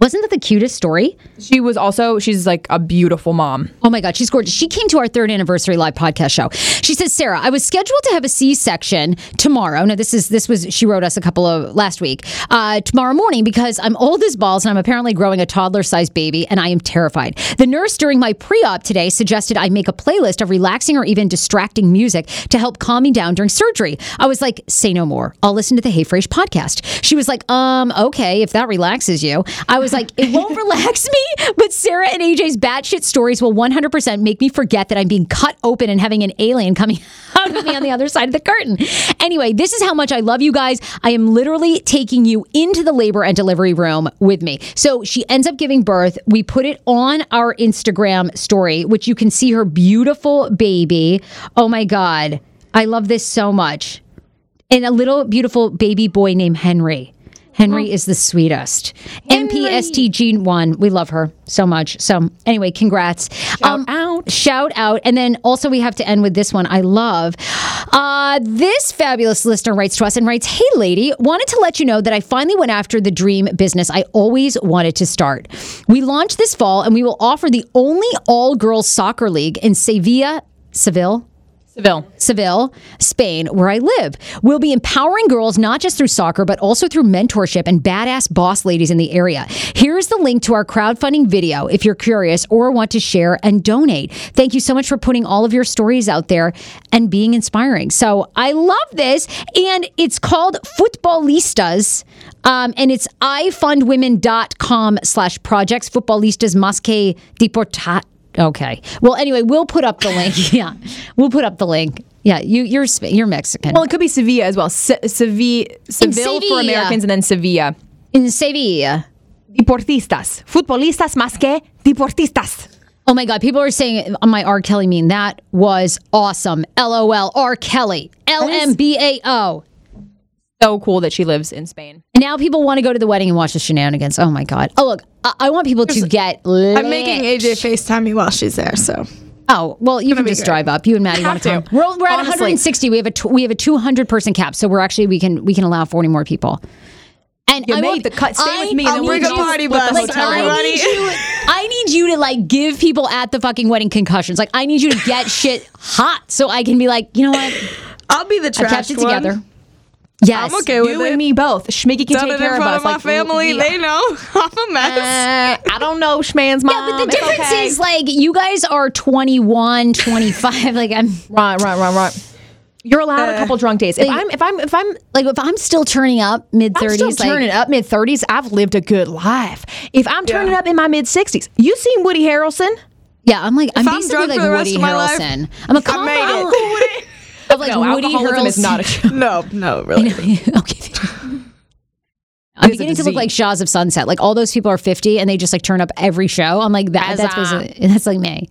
Wasn't that the cutest story? She was also she's like a beautiful mom. Oh my God, she's gorgeous. She came to our third anniversary live podcast show. She says, Sarah, I was scheduled to have a C-section tomorrow. Now, this is this was she wrote us a couple of last week. Uh, tomorrow morning because I'm old as balls and I'm apparently growing a toddler-sized baby and I am terrified. The nurse during my pre-op today suggested I make a playlist of relaxing or even distracting music to help calm me down during surgery. I was like, say no more. I'll listen to the Hey Frase podcast. She was like, um, okay, if that relaxes you. I was like, it won't relax me, but Sarah and AJ's batshit stories will 100% make me forget that I'm being cut open and having an alien coming out of me on the other side of the curtain. Anyway, this is how much I love you guys. I am literally taking you into the labor and delivery room with me. So she ends up giving birth. We put it on our Instagram story, which you can see her beautiful baby. Oh my God. I love this so much and a little beautiful baby boy named Henry. Henry is the sweetest. MPST Gene One. We love her so much. So anyway, congrats. Shout out. Shout out. And then also we have to end with this one. I love. Uh, this fabulous listener writes to us and writes, Hey lady, wanted to let you know that I finally went after the dream business I always wanted to start. We launched this fall and we will offer the only all girls soccer league in Sevilla, Seville. Seville. Seville, Spain, where I live. We'll be empowering girls not just through soccer, but also through mentorship and badass boss ladies in the area. Here's the link to our crowdfunding video if you're curious or want to share and donate. Thank you so much for putting all of your stories out there and being inspiring. So I love this. And it's called Footballistas. Um, and it's ifundwomen.com slash projects. Footballistas más que deportar. Okay. Well, anyway, we'll put up the link. yeah, we'll put up the link. Yeah, you you're you're Mexican. Well, it could be Sevilla as well. Se- Seville, Seville for Americans, and then Sevilla. in Sevilla. Deportistas, futbolistas más que deportistas. Oh my God! People are saying on my R. Kelly meme that was awesome. LOL. R. Kelly. L M B A O. So cool that she lives in Spain. And now people want to go to the wedding and watch the shenanigans. Oh my God! Oh look, I, I want people to get. I'm making AJ FaceTime me while she's there, so Oh well, you can just great. drive up. You and Maddie want to come. We're, we're at 160. We have a tw- we have a 200 person cap, so we're actually we can we can allow 40 more people. And You I made the cut. Stay I- with me, and then we're gonna party bus, Like, I need you. I need you to like give people at the fucking wedding concussions. Like I need you to get shit hot, so I can be like, you know what? I'll be the trash. I kept it one. together. Yes. I'm okay with You it. and me both. Schmicky can Done take it care in of front us. of my like, family. we- They know I'm a mess. Uh, I don't know, Schman's mom. Yeah, but the It's difference okay. is like you guys are 21, 25. like I'm right, right, right, right. You're allowed a couple drunk days. If like- I'm, if I'm, if I'm, like if I'm still turning up mid I'm 30s, like turning up mid thirties. I've lived a good life. If I'm turning up in my mid sixties, you seen Woody Harrelson? yeah, I'm like I'm I'm basically drunk like for the rest Woody of my life, Harrelson. I'm a combo made it. Of like No, Woody alcoholism Harrelson. is not a joke. no, no, really. okay. I'm It is beginning to look like Shahs of Sunset. Like all those people are 50 and they just like turn up every show. I'm like that. That's Huzzah. that's like me.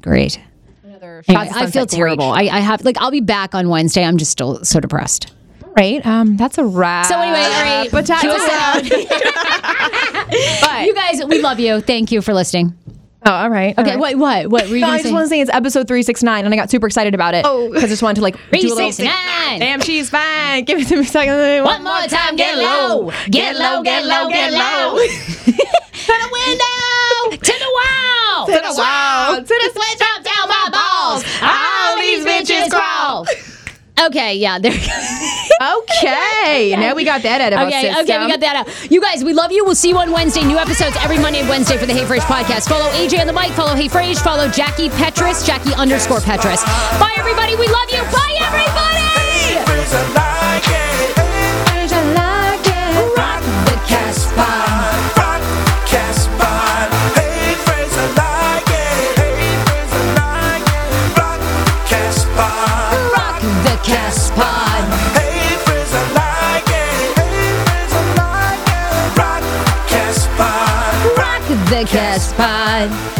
Great. Anyway, I feel terrible. I, I have like I'll be back on Wednesday. I'm just still so depressed. Right. Um, that's a wrap. So anyway, all right. But Cue us out. you guys, we love you. Thank you for listening. Oh, all right. Okay, what what what were you No, I just say? want to say it's episode 369 and I got super excited about it. Oh. Because I just wanted to like do a little 369. Damn, she's fine. Give it to me a second. One more time, get low. Get low, get low, get low. to the window, to the wall, To the wall, to the sweat drop down my balls. All these bitches crawl. Okay, yeah, there. Okay. Now we got that out of our Okay, system. okay, we got that out. You guys, we love you. We'll see you on Wednesday. New episodes every Monday and Wednesday for the Hey Frase podcast. Follow AJ on the mic. Follow Hey Frase. Follow Jackie Petrus. Jackie underscore Petrus. Bye, everybody. We love you. Bye, everybody. Like it.